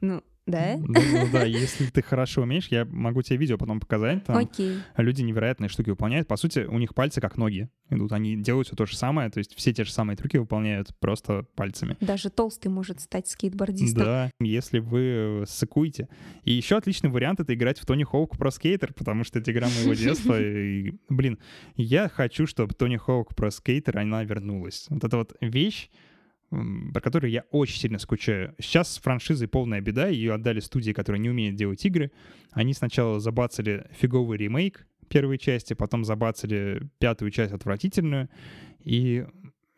Ну, Да? Ну, ну да, если ты хорошо умеешь, я могу тебе видео потом показать. Там Окей. люди невероятные штуки выполняют. По сути, у них пальцы как ноги идут. Они делают все то же самое, то есть все те же самые трюки выполняют просто пальцами. Даже толстый может стать скейтбордистом. Да, если вы сыкуете. И еще отличный вариант — это играть в Тони Хоук про скейтер, потому что это игра моего детства. И, блин, я хочу, чтобы Тони Хоук про скейтер, она вернулась. Вот эта вот вещь, про которую я очень сильно скучаю. Сейчас с франшизой полная беда, ее отдали студии, которые не умеют делать игры. Они сначала забацали фиговый ремейк первой части, потом забацали пятую часть отвратительную, и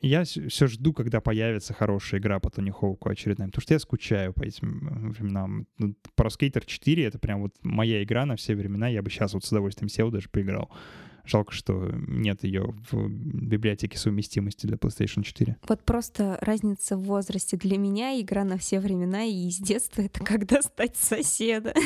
я все жду, когда появится хорошая игра по Тони Хоуку очередная, потому что я скучаю по этим временам. Про Skater 4 — это прям вот моя игра на все времена, я бы сейчас вот с удовольствием сел, даже поиграл. Жалко, что нет ее в библиотеке совместимости для PlayStation 4. Вот просто разница в возрасте для меня, игра на все времена и из детства — это когда стать соседа.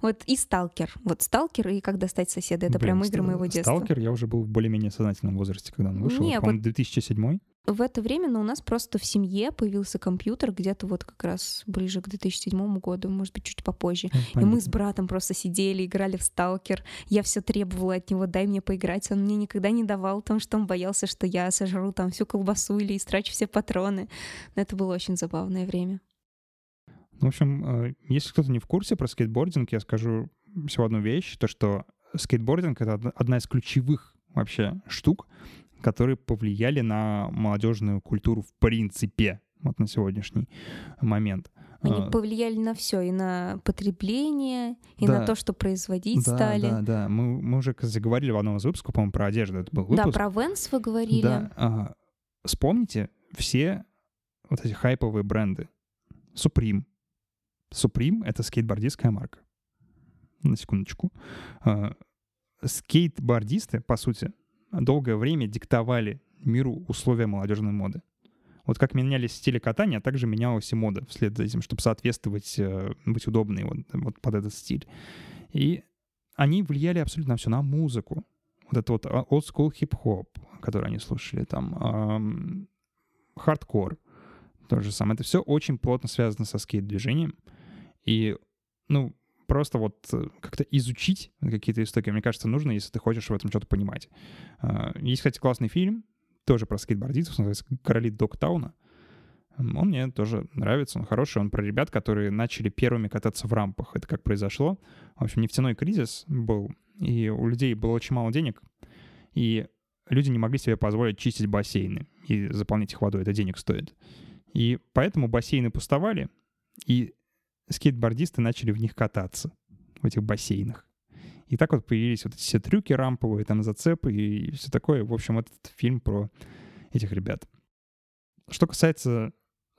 Вот и Сталкер. Вот Сталкер и когда стать соседа — это прям игры моего детства. Сталкер я уже был в более-менее сознательном возрасте, когда он вышел. Не, Это, по-моему, 2007 В это время ну, у нас просто в семье появился компьютер где-то вот как раз ближе к 2007 году, может быть, чуть попозже. Ну, И мы с братом просто сидели, играли в Сталкер. Я все требовала от него, дай мне поиграть. Он мне никогда не давал, потому что он боялся, что я сожру там всю колбасу или истрачу все патроны. Но это было очень забавное время. Ну, в общем, э, если кто-то не в курсе про скейтбординг, я скажу всего одну вещь, то что скейтбординг — это одна из ключевых вообще штук, которые повлияли на молодежную культуру в принципе вот на сегодняшний момент. Они Э, повлияли на все, и на потребление, и на Да. то, что производить да, стали. да, да. Мы, мы уже кстати, говорили в одном из выпусков, по-моему, про одежду. Это был Да, выпуск. про Венс вы говорили. Да. ага. Вспомните все вот эти хайповые бренды. Supreme. Supreme — это скейтбордистская марка. На секундочку. А, Скейтбордисты, по сути, долгое время диктовали миру условия молодежной моды. Вот как менялись стили катания, так же менялась и мода вслед за этим, чтобы соответствовать, э, быть удобной вот, вот под этот стиль. И они влияли абсолютно все, на музыку. Вот это вот а, old school хип-хоп, который они слушали, там, ам, хардкор, то же самое. Это все очень плотно связано со скейт-движением. И, ну, просто вот э, как-то изучить какие-то истоки, мне кажется, нужно, если ты хочешь в этом что-то понимать. А, Есть, кстати, классный фильм, тоже про скейтбордистов, называется «Короли Догтауна». М, Он мне тоже нравится, он хороший, он про ребят, которые начали первыми кататься в рампах. Это как произошло. В общем, нефтяной кризис был, и у людей было очень мало денег, и люди не могли себе позволить чистить бассейны и заполнять их водой, это денег стоит. И поэтому бассейны пустовали, и скейтбордисты начали в них кататься, в этих бассейнах. И так вот появились вот эти все трюки рамповые, там зацепы и все такое. В общем, этот фильм про этих ребят. Что касается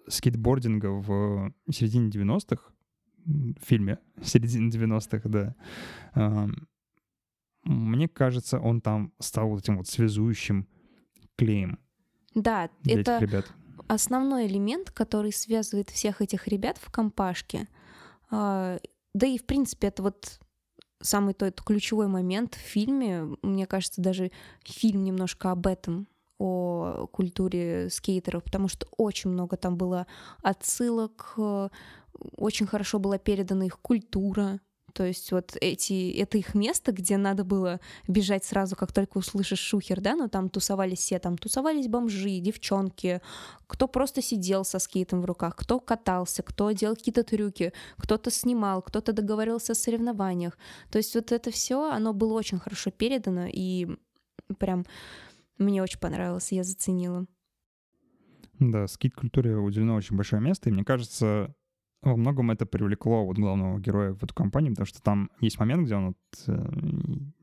скейтбординга в середине 90-х, м, в фильме середине 90-х, да, мне кажется, он там стал вот этим вот связующим клеем Да, это ребят. Основной элемент, который связывает всех этих ребят в компашке. А, Да и, в принципе, это вот самый тот ключевой момент в фильме. Мне кажется, даже фильм немножко об этом, о культуре скейтеров, потому что очень много там было отсылок, э, очень хорошо была передана их культура. То есть вот эти, это их место, где надо было бежать сразу, как только услышишь шухер, да, но там тусовались все, там тусовались бомжи, девчонки, кто просто сидел со скейтом в руках, кто катался, кто делал какие-то трюки, кто-то снимал, кто-то договаривался о соревнованиях. То есть вот это все, оно было очень хорошо передано, и прям мне очень понравилось, я заценила. Да, скейт-культуре уделено очень большое место, и мне кажется, во многом это привлекло вот главного героя в эту компанию, потому что там есть момент, где он вот, э,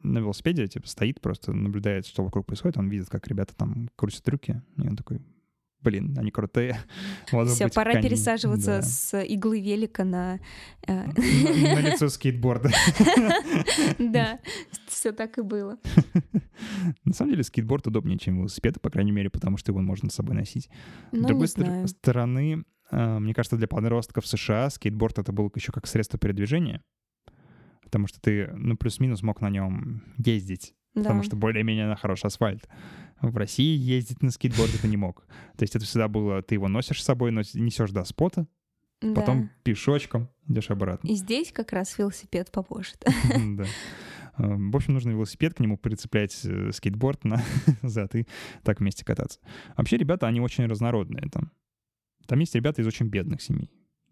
на велосипеде типа стоит, просто наблюдает, что вокруг происходит, он видит, как ребята там крутят трюки, и он такой, блин, они крутые. Может Все, быть, пора какая-нибудь- пересаживаться да. с иглы велика на... э, На на лицо скейтборда. Да, все так и было. На самом деле скейтборд удобнее, чем велосипед, по крайней мере, потому что его можно с собой носить. С Ну, другой стороны, мне кажется, для подростков США скейтборд это был еще как средство передвижения, потому что ты, ну, плюс-минус мог на нем ездить, потому Да. что более-менее на хороший асфальт. В России ездить на скейтборде ты не мог. То есть это всегда было, ты его носишь с собой, нос- несешь до спота, потом Да. пешочком идешь обратно. И здесь как раз велосипед поможет. Да. Э, В общем, нужно велосипед, к нему прицеплять э, скейтборд на зад и так вместе кататься. Вообще, ребята, они очень разнородные там. Там есть ребята из очень бедных семей.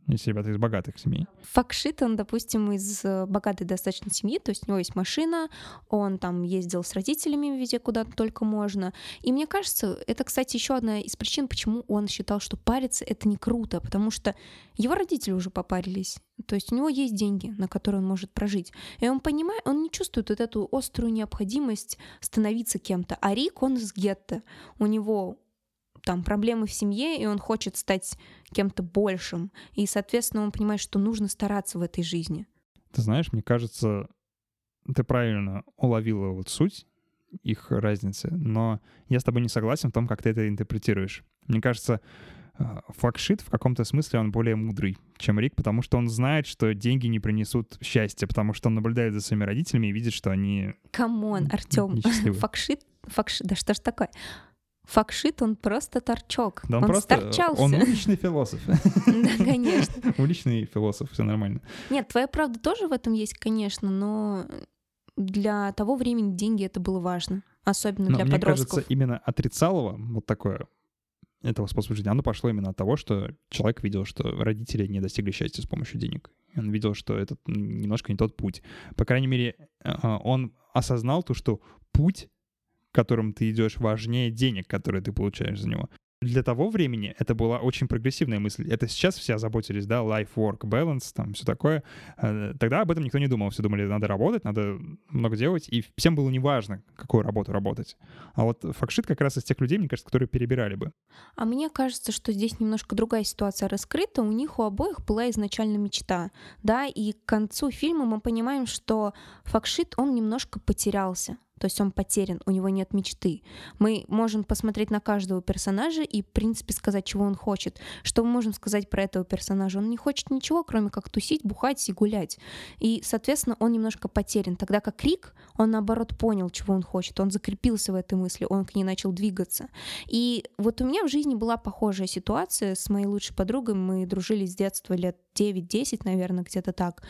Есть ребята из богатых семей. Факшит, он, допустим, из э, богатой достаточно семьи, то есть у него есть машина, он там ездил с родителями везде, куда только можно. И мне кажется, это, кстати, еще одна из причин, почему он считал, что париться — это не круто, потому что его родители уже попарились. То есть у него есть деньги, на которые он может прожить. И он понимает, он не чувствует вот эту острую необходимость становиться кем-то. А Рик, он из гетто. У него там проблемы в семье, и он хочет стать кем-то большим. И, соответственно, он понимает, что нужно стараться в этой жизни. Ты знаешь, мне кажется, ты правильно уловила вот суть их разницы, но я с тобой не согласен в том, как ты это интерпретируешь. Мне кажется, э, Fuckshit в каком-то смысле он более мудрый, чем Рик, потому что он знает, что деньги не принесут счастья, потому что он наблюдает за своими родителями и видит, что они Come on, Артем, Fuckshit, Fuckshit, да что ж такое? Fuckshit, он просто торчок. Да он, он просто, сторчался. он уличный философ. Да, конечно. Уличный философ, все нормально. Нет, твоя правда тоже в этом есть, конечно, но для того времени деньги это было важно. Особенно Но для мне подростков. кажется, именно отрицалово вот такое этого способа жизни, оно пошло именно от того, что человек видел, что родители не достигли счастья с помощью денег. Он видел, что это немножко не тот путь. По крайней мере, а, он осознал то, что путь, которым ты идешь, важнее денег, которые ты получаешь за него. Для того времени это была очень прогрессивная мысль. Это сейчас все озаботились, да, life-work balance, там все такое. Э, Тогда об этом никто не думал. Все думали, надо работать, надо много делать, и всем было неважно, какую работу работать. А вот Факшит как раз из тех людей, мне кажется, которые перебирали бы. А мне кажется, что здесь немножко другая ситуация раскрыта. У них у обоих была изначально мечта, да, и к концу фильма мы понимаем, что Факшит, он немножко потерялся. То есть он потерян, у него нет мечты. Мы можем посмотреть на каждого персонажа и, в принципе, сказать, чего он хочет. Что мы можем сказать про этого персонажа? Он не хочет ничего, кроме как тусить, бухать и гулять. И, соответственно, он немножко потерян. Тогда как Рик, он, наоборот, понял, чего он хочет. Он закрепился в этой мысли, он к ней начал двигаться. И вот у меня в жизни была похожая ситуация с моей лучшей подругой. Мы дружили с детства лет 9-10, наверное, где-то так.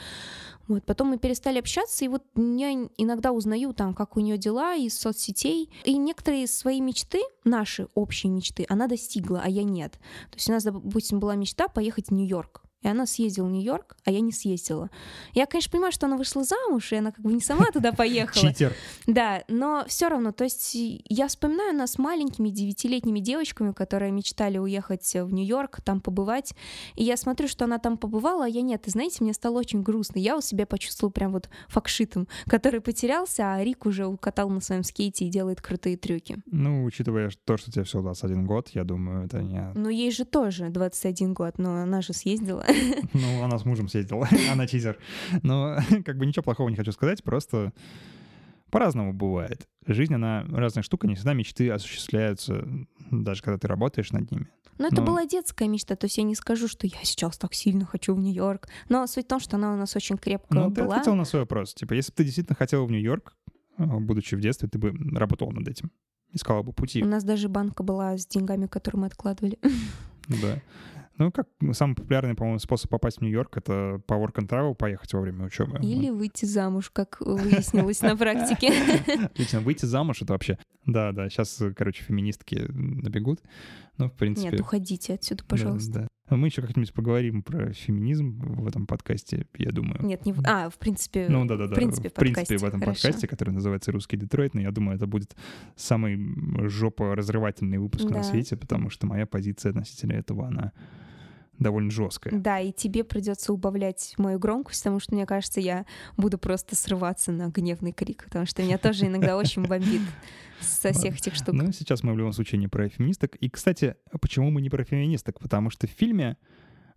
Вот, потом мы перестали общаться, и вот я иногда узнаю там, как у нее дела из соцсетей. И некоторые свои мечты, наши общие мечты, она достигла, а я нет. То есть у нас, допустим, была мечта поехать в Нью-Йорк. И она съездила в Нью-Йорк, а я не съездила. Я, конечно, понимаю, что она вышла замуж, и она как бы не сама туда поехала. Читер. Да, но все равно, то есть я вспоминаю нас маленькими девятилетними девочками, которые мечтали уехать в Нью-Йорк, там побывать, и я смотрю, что она там побывала, а я нет. И знаете, мне стало очень грустно. Я у себя почувствовала прям вот факшитом, который потерялся, а Рик уже укатал на своем скейте и делает крутые трюки. Ну, учитывая то, что тебе всего 21 год, я думаю, это не... Ну, ей же тоже 21 год, но она же съездила. Ну, она с мужем съездила, она чизер. Но как бы ничего плохого не хочу сказать, просто по-разному бывает. Жизнь, она разная штука, не всегда мечты осуществляются, даже когда ты работаешь над ними. Но это Ну. была детская мечта, то есть я не скажу, что я сейчас так сильно хочу в Нью-Йорк. Но суть в том, что она у нас очень крепко Ну, ты была. ответил на свой вопрос. Типа, если бы ты действительно хотела в Нью-Йорк, э, будучи в детстве, ты бы работала над этим. Искала бы пути. У нас даже банка была с деньгами, которые мы откладывали. Да. Ну, как самый популярный, по-моему, способ попасть в Нью-Йорк — это по work and travel, поехать во время учебы. Или выйти замуж, как выяснилось на практике. Отлично, выйти замуж — это вообще... Да, да, сейчас, короче, феминистки набегут. Ну, в принципе... Нет, уходите отсюда, да, пожалуйста. А Мы еще как-нибудь поговорим про феминизм в этом подкасте, я думаю. Нет, не в... А, в принципе, Ну да, да, да. в принципе, в принципе, в этом хорошо. подкасте, который называется Русский Детройт, но я думаю, это будет самый жопоразрывательный выпуск Да. на свете, потому что моя позиция относительно этого, она довольно жесткая. Да, и тебе придется убавлять мою громкость, потому что, мне кажется, я буду просто срываться на гневный крик, потому что меня тоже иногда очень бомбит со всех этих штук. Ну, сейчас мы в любом случае не про феминисток. И, кстати, почему мы не про феминисток? Потому что в фильме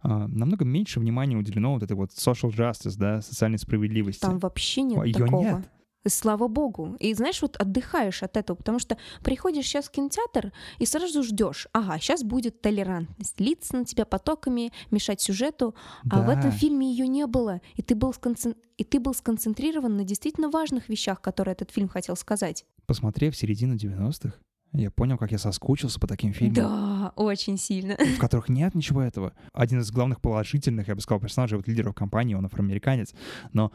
а, намного меньше внимания уделено вот этой вот social justice, да, социальной справедливости. Там вообще нет такого. нет. И Слава богу. И знаешь, вот отдыхаешь от этого, потому что приходишь сейчас в кинотеатр и сразу ждешь, ага, сейчас будет толерантность, литься на тебя потоками, мешать сюжету, а в Да. этом фильме ее не было, и ты был сконцен- и ты был сконцентрирован на действительно важных вещах, которые этот фильм хотел сказать. Посмотрев середину 90-х, я понял, как я соскучился по таким фильмам. Да, очень сильно. В которых нет ничего этого. Один из главных положительных, я бы сказал, персонажей, вот лидеров компании, он афроамериканец, но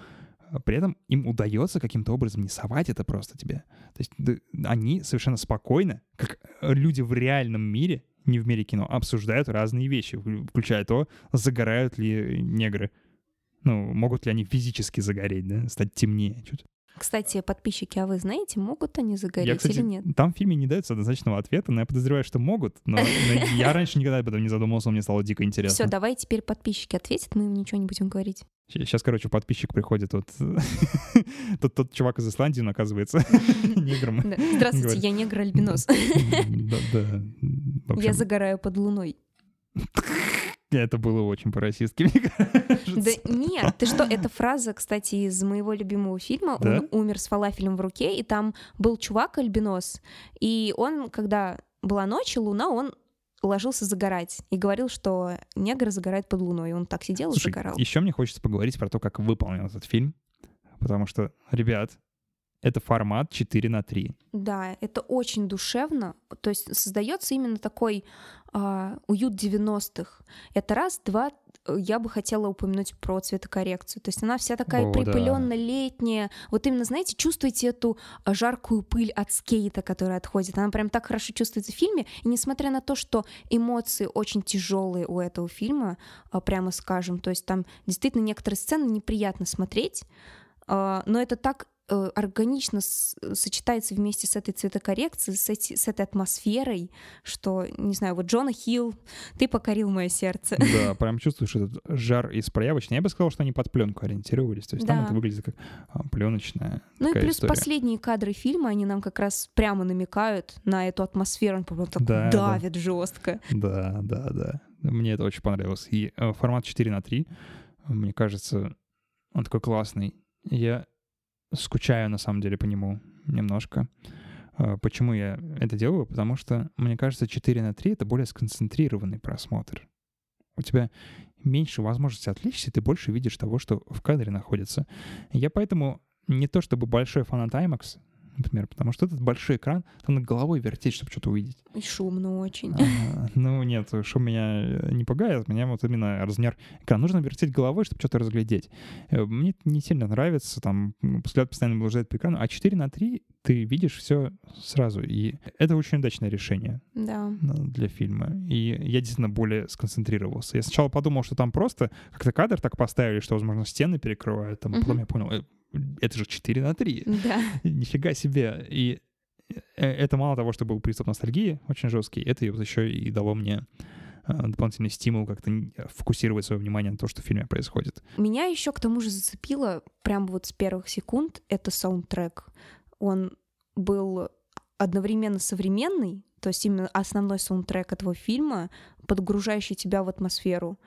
при этом им удается каким-то образом не совать это просто тебе. То есть да, они совершенно спокойно, как люди в реальном мире, не в мире кино, обсуждают разные вещи, включая то, загорают ли негры. Ну, могут ли они физически загореть, да, стать темнее чуть. Кстати, подписчики, а вы знаете, могут они загореть я, кстати, или нет? Там в фильме не дается однозначного ответа, но я подозреваю, что могут. Но, но я раньше никогда об этом не задумывался, мне стало дико интересно. Все, давай теперь подписчики ответят, мы им ничего не будем говорить. Сейчас, короче, подписчик приходит, вот тот, тот чувак из Исландии, он оказывается негром. Здравствуйте, я негр-альбинос. Да, да. Я загораю под луной. Это было очень по-российски, мне кажется. Да нет, ты что, эта фраза, кстати, из моего любимого фильма. Да? Он умер с фалафелем в руке, и там был чувак альбинос, и он, когда была ночь и луна, он ложился загорать и говорил, что негр загорает под луной. Он так сидел Слушай, и загорал. Еще мне хочется поговорить про то, как выполнен этот фильм. Потому что, ребят, это формат 4 на 3. Да, это очень душевно. То есть создается именно такой э, уют 90-х. Это раз, два, я бы хотела упомянуть про цветокоррекцию. То есть она вся такая припыленно-летняя. Вот именно, знаете, чувствуете эту жаркую пыль от скейта, которая отходит. Она прям так хорошо чувствуется в фильме. И несмотря на то, что эмоции очень тяжелые у этого фильма, э, прямо скажем, то есть там действительно некоторые сцены неприятно смотреть, э, но это так Э, органично сочетается вместе с этой цветокоррекцией, с, эти, с этой атмосферой, что, не знаю, вот Джона Хилл, ты покорил мое сердце. Да, прям чувствуешь этот жар из проявочной. Я бы сказал, что они под пленку ориентировались, то есть да. там это выглядит как а, пленочная Ну и плюс история. последние кадры фильма, они нам как раз прямо намекают на эту атмосферу, он прям так да, давит да. жестко. Да, да, да. Мне это очень понравилось. И э, формат 4 на 3, мне кажется, он такой классный. Я скучаю на самом деле по нему немножко. А, почему я это делаю? Потому что, мне кажется, 4 на 3 — это более сконцентрированный просмотр. У тебя меньше возможности отвлечься, ты больше видишь того, что в кадре находится. Я поэтому не то чтобы большой фанат IMAX, например, потому что этот большой экран, там над головой вертеть, чтобы что-то увидеть. И шумно очень. А, ну нет, шум меня э, не пугает, меня вот именно размер экрана. Нужно вертеть головой, чтобы что-то разглядеть. Э, мне это не сильно нравится, там взгляд постоянно блуждает по экрану, а 4 на 3 ты видишь все сразу. И это очень удачное решение да. для фильма. И я действительно более сконцентрировался. Я сначала подумал, что там просто как-то кадр так поставили, что, возможно, стены перекрывают. Там, uh-huh. Потом я понял, э, это же 4 на 3. Да. Нифига себе. И э, это мало того, что был приступ ностальгии очень жесткий, это еще и дало мне э, дополнительный стимул как-то фокусировать свое внимание на то, что в фильме происходит. Меня еще к тому же зацепило прямо вот с первых секунд это саундтрек. Он был одновременно современный, то есть именно основной саундтрек этого фильма, подгружающий тебя в атмосферу.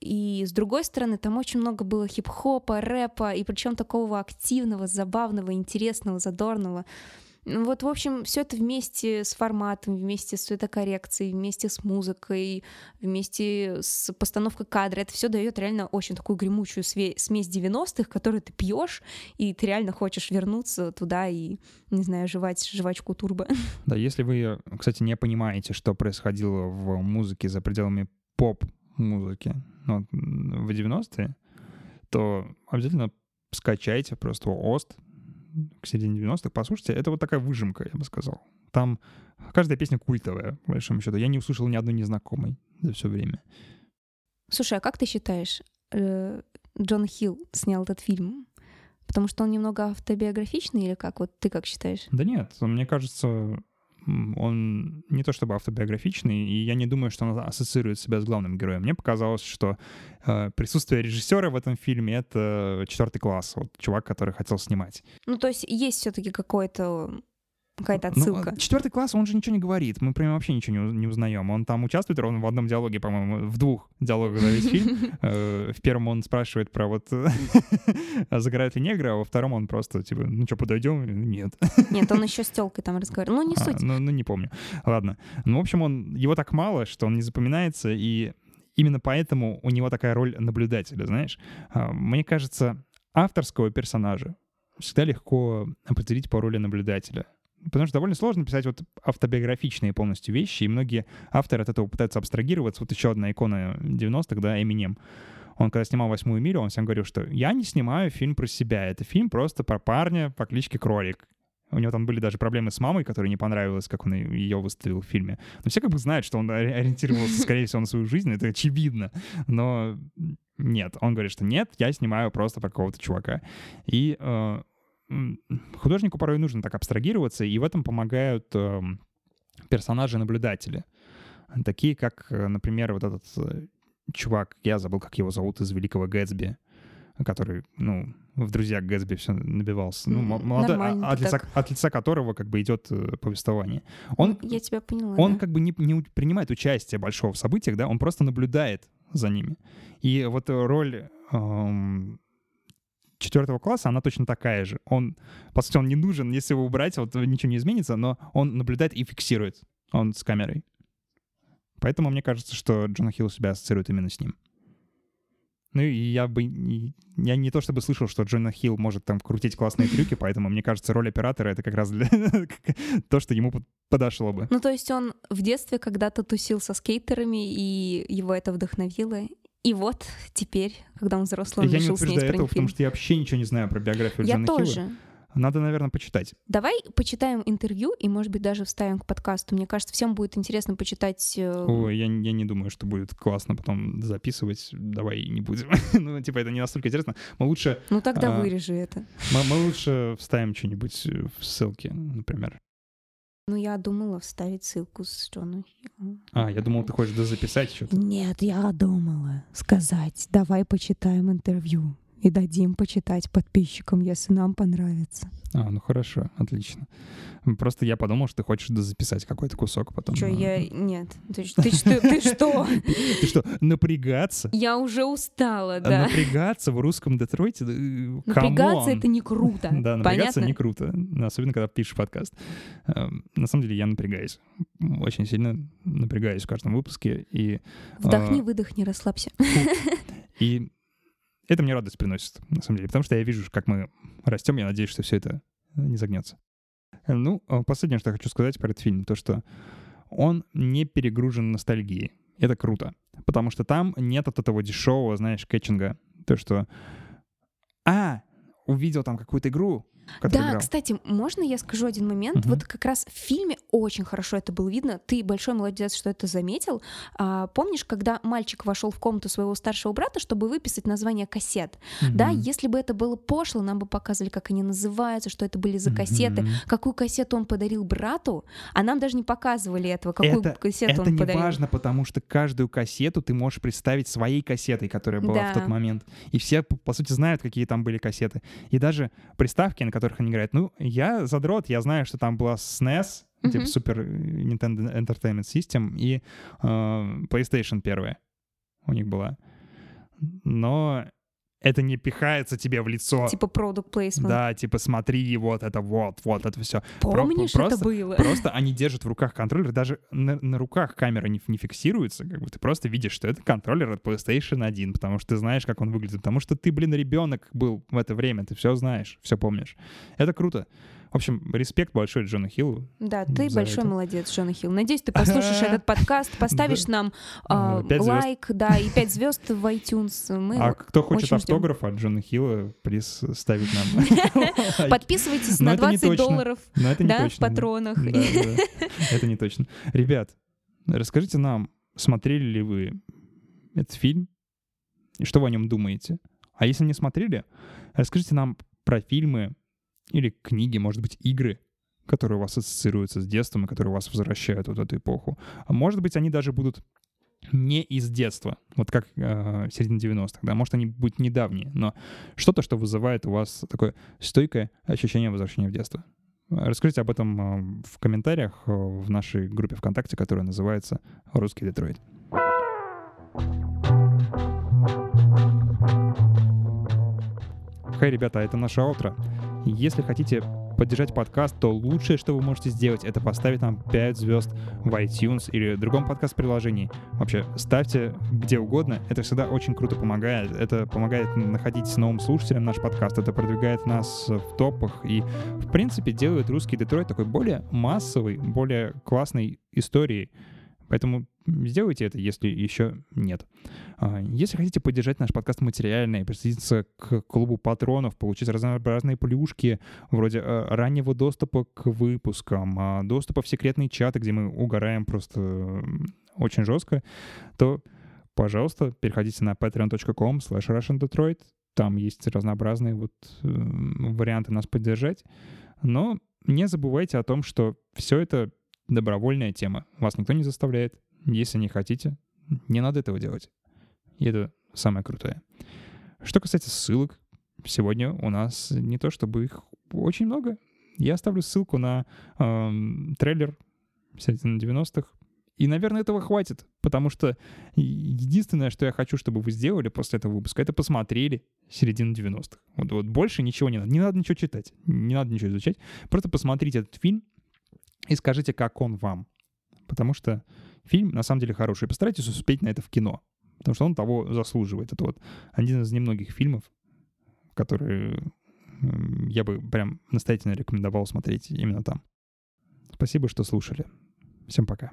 И с другой стороны, там очень много было хип-хопа, рэпа, и причем такого активного, забавного, интересного, задорного. Ну вот, в общем, все это вместе с форматом, вместе с цветокоррекцией, вместе с музыкой, вместе с постановкой кадра, это все дает реально очень такую гремучую смесь 90-х, которую ты пьешь, и ты реально хочешь вернуться туда и, не знаю, жевать жвачку турбо. Да, если вы, кстати, не понимаете, что происходило в музыке за пределами поп-музыки ну, в 90-е, то обязательно скачайте просто ОСТ, к середине 90-х, послушайте, это вот такая выжимка, я бы сказал. Там каждая песня культовая, по большому счету. Я не услышал ни одной незнакомой за все время. Слушай, а как ты считаешь, э, Джон Хилл снял этот фильм? Потому что он немного автобиографичный или как? Вот ты как считаешь? Да нет, мне кажется, он не то чтобы автобиографичный, и я не думаю, что он ассоциирует себя с главным героем. Мне показалось, что э, присутствие режиссера в этом фильме — это четвертый класс, вот чувак, который хотел снимать. Ну, то есть есть все-таки какой-то какая-то ну, отсылка. Ну, четвертый класс, он же ничего не говорит. Мы прям вообще ничего не, не узнаем. Он там участвует ровно в одном диалоге, по-моему, в двух диалогах за весь фильм. Э, в первом он спрашивает про вот загорают ли негры, а во втором он просто типа, ну что, подойдем? Нет. Нет, он еще с телкой там разговаривал. Ну, не а, суть. Ну, ну, не помню. Ладно. Ну, в общем, он его так мало, что он не запоминается, и именно поэтому у него такая роль наблюдателя, знаешь. А, мне кажется, авторского персонажа всегда легко определить по роли наблюдателя. Потому что довольно сложно писать вот автобиографичные полностью вещи, и многие авторы от этого пытаются абстрагироваться. Вот еще одна икона 90-х, да, Эминем. Он когда снимал «Восьмую милю», он всем говорил, что «я не снимаю фильм про себя, это фильм просто про парня по кличке Кролик». У него там были даже проблемы с мамой, которой не понравилось, как он ее выставил в фильме. Но все как бы знают, что он ориентировался, скорее всего, на свою жизнь, это очевидно. Но нет, он говорит, что нет, я снимаю просто про какого-то чувака. И э, художнику порой нужно так абстрагироваться, и в этом помогают э, персонажи-наблюдатели. Такие, как, э, например, вот этот э, чувак, я забыл, как его зовут, из «Великого Гэтсби», который, ну, в «Друзьях» Гэтсби все набивался. Ну, молодой, а, от, лица, от лица которого как бы идет э, повествование. Он, я тебя поняла. Он да? как бы не, не принимает участие большого в событиях, да, он просто наблюдает за ними. И вот роль эм, четвертого класса, она точно такая же. Он, по сути, он не нужен, если его убрать, вот ничего не изменится, но он наблюдает и фиксирует. Он с камерой. Поэтому мне кажется, что Джона Хилл себя ассоциирует именно с ним. Ну и я бы... Я не то чтобы слышал, что Джона Хилл может там крутить классные трюки, поэтому мне кажется, роль оператора — это как раз для то, что ему подошло бы. Ну то есть он в детстве когда-то тусил со скейтерами, и его это вдохновило, и вот теперь, когда он взрослый, он я решил не снять этого, фильм. потому что я вообще ничего не знаю про биографию я Джона тоже. Хилла. Надо, наверное, почитать. Давай почитаем интервью и, может быть, даже вставим к подкасту. Мне кажется, всем будет интересно почитать... Э, Ой, я, я не думаю, что будет классно потом записывать. Давай не будем. ну, типа, это не настолько интересно. Мы лучше... Ну, тогда а, вырежи это. Мы, мы лучше вставим что-нибудь в ссылке, например. Ну, я думала вставить ссылку с Джоном Хиллом. А, я думал, ты хочешь записать что-то. Нет, я думала сказать, давай почитаем интервью и дадим почитать подписчикам, если нам понравится. А, ну хорошо, отлично. Просто я подумал, что ты хочешь записать какой-то кусок потом. Что, я... Нет. Ты, ты что? Ты что? Ты что, напрягаться? Я уже устала, да. Напрягаться в русском Детройте? Напрягаться — это не круто. Да, напрягаться не круто. Особенно, когда пишешь подкаст. Эм, на самом деле я напрягаюсь. Очень сильно напрягаюсь в каждом выпуске. И, Вдохни, выдохни, расслабься. И это мне радость приносит, на самом деле, потому что я вижу, как мы растем, я надеюсь, что все это не загнется. Ну, а последнее, что я хочу сказать про этот фильм, то, что он не перегружен ностальгией. Это круто, потому что там нет от этого дешевого, знаешь, кэтчинга. То, что «А, увидел там какую-то игру, да, играл. кстати, можно я скажу один момент? Мгм. Вот как раз в фильме очень хорошо это было видно. Ты большой молодец, что это заметил. А, помнишь, когда мальчик вошел в комнату своего старшего брата, чтобы выписать название кассет? Да, Мгм. если бы это было пошло, нам бы показывали, как они называются, что это были за кассеты, Мгм. какую кассету он подарил брату, а нам даже не показывали этого, какую это, кассету это он не подарил. важно, потому что каждую кассету ты можешь представить своей кассетой, которая была в Да. тот момент. И все, по, по сути, знают, какие там были кассеты. И даже приставки, на которых они играют. Ну, я задрот, я знаю, что там была SNES, типа Мгм. Super Nintendo Entertainment System, и э, PlayStation первая у них была. Но это не пихается тебе в лицо. Типа product placement. Да, типа смотри, вот это вот, вот это все. Помнишь, просто, это было? Просто они держат в руках контроллер, даже на, на руках камера не, не фиксируется, как бы ты просто видишь, что это контроллер от PlayStation 1, потому что ты знаешь, как он выглядит, потому что ты, блин, ребенок был в это время, ты все знаешь, все помнишь. Это круто. В общем, респект большой Джону Хиллу. Да, ты большой это. молодец, Джона Хилл. Надеюсь, ты послушаешь этот подкаст, поставишь нам а, пять звезд. лайк, да, и 5 звезд в iTunes. Мы а кто хочет автограф от Джона Хилла, приз ставить нам. Подписывайтесь на это не 20 точно. долларов, в патронах. Это не точно. Ребят, расскажите нам, смотрели ли вы этот фильм и что вы о нем думаете? А если не смотрели, расскажите нам про фильмы или книги, может быть, игры, которые у вас ассоциируются с детством и которые вас возвращают вот эту эпоху. А может быть, они даже будут не из детства, вот как э, середина 90-х, да, может, они будут недавние, но что-то, что вызывает у вас такое стойкое ощущение возвращения в детство. Расскажите об этом э, в комментариях э, в нашей группе ВКонтакте, которая называется «Русский Детройт». Хей, ребята, это наше утро. Если хотите поддержать подкаст, то лучшее, что вы можете сделать, это поставить нам 5 звезд в iTunes или другом подкаст-приложении. Вообще, ставьте где угодно, это всегда очень круто помогает. Это помогает находить новым слушателям наш подкаст, это продвигает нас в топах и, в принципе, делает русский Детройт такой более массовый, более классной историей. Поэтому сделайте это, если еще нет. А, если хотите поддержать наш подкаст материально и присоединиться к клубу патронов, получить разнообразные плюшки вроде э, раннего доступа к выпускам, а, доступа в секретные чаты, где мы угораем просто очень жестко, то, пожалуйста, переходите на patreon.com slash russiandetroit. Там есть разнообразные вот э, варианты нас поддержать. Но не забывайте о том, что все это добровольная тема. Вас никто не заставляет. Если не хотите, не надо этого делать. И это самое крутое. Что касается ссылок, сегодня у нас не то чтобы их очень много. Я оставлю ссылку на э, трейлер середины 90-х. И, наверное, этого хватит, потому что единственное, что я хочу, чтобы вы сделали после этого выпуска, это посмотрели середину 90-х. Вот, вот больше ничего не надо. Не надо ничего читать, не надо ничего изучать. Просто посмотрите этот фильм, и скажите, как он вам. Потому что фильм на самом деле хороший. Постарайтесь успеть на это в кино, потому что он того заслуживает. Это вот один из немногих фильмов, которые я бы прям настоятельно рекомендовал смотреть именно там. Спасибо, что слушали. Всем пока.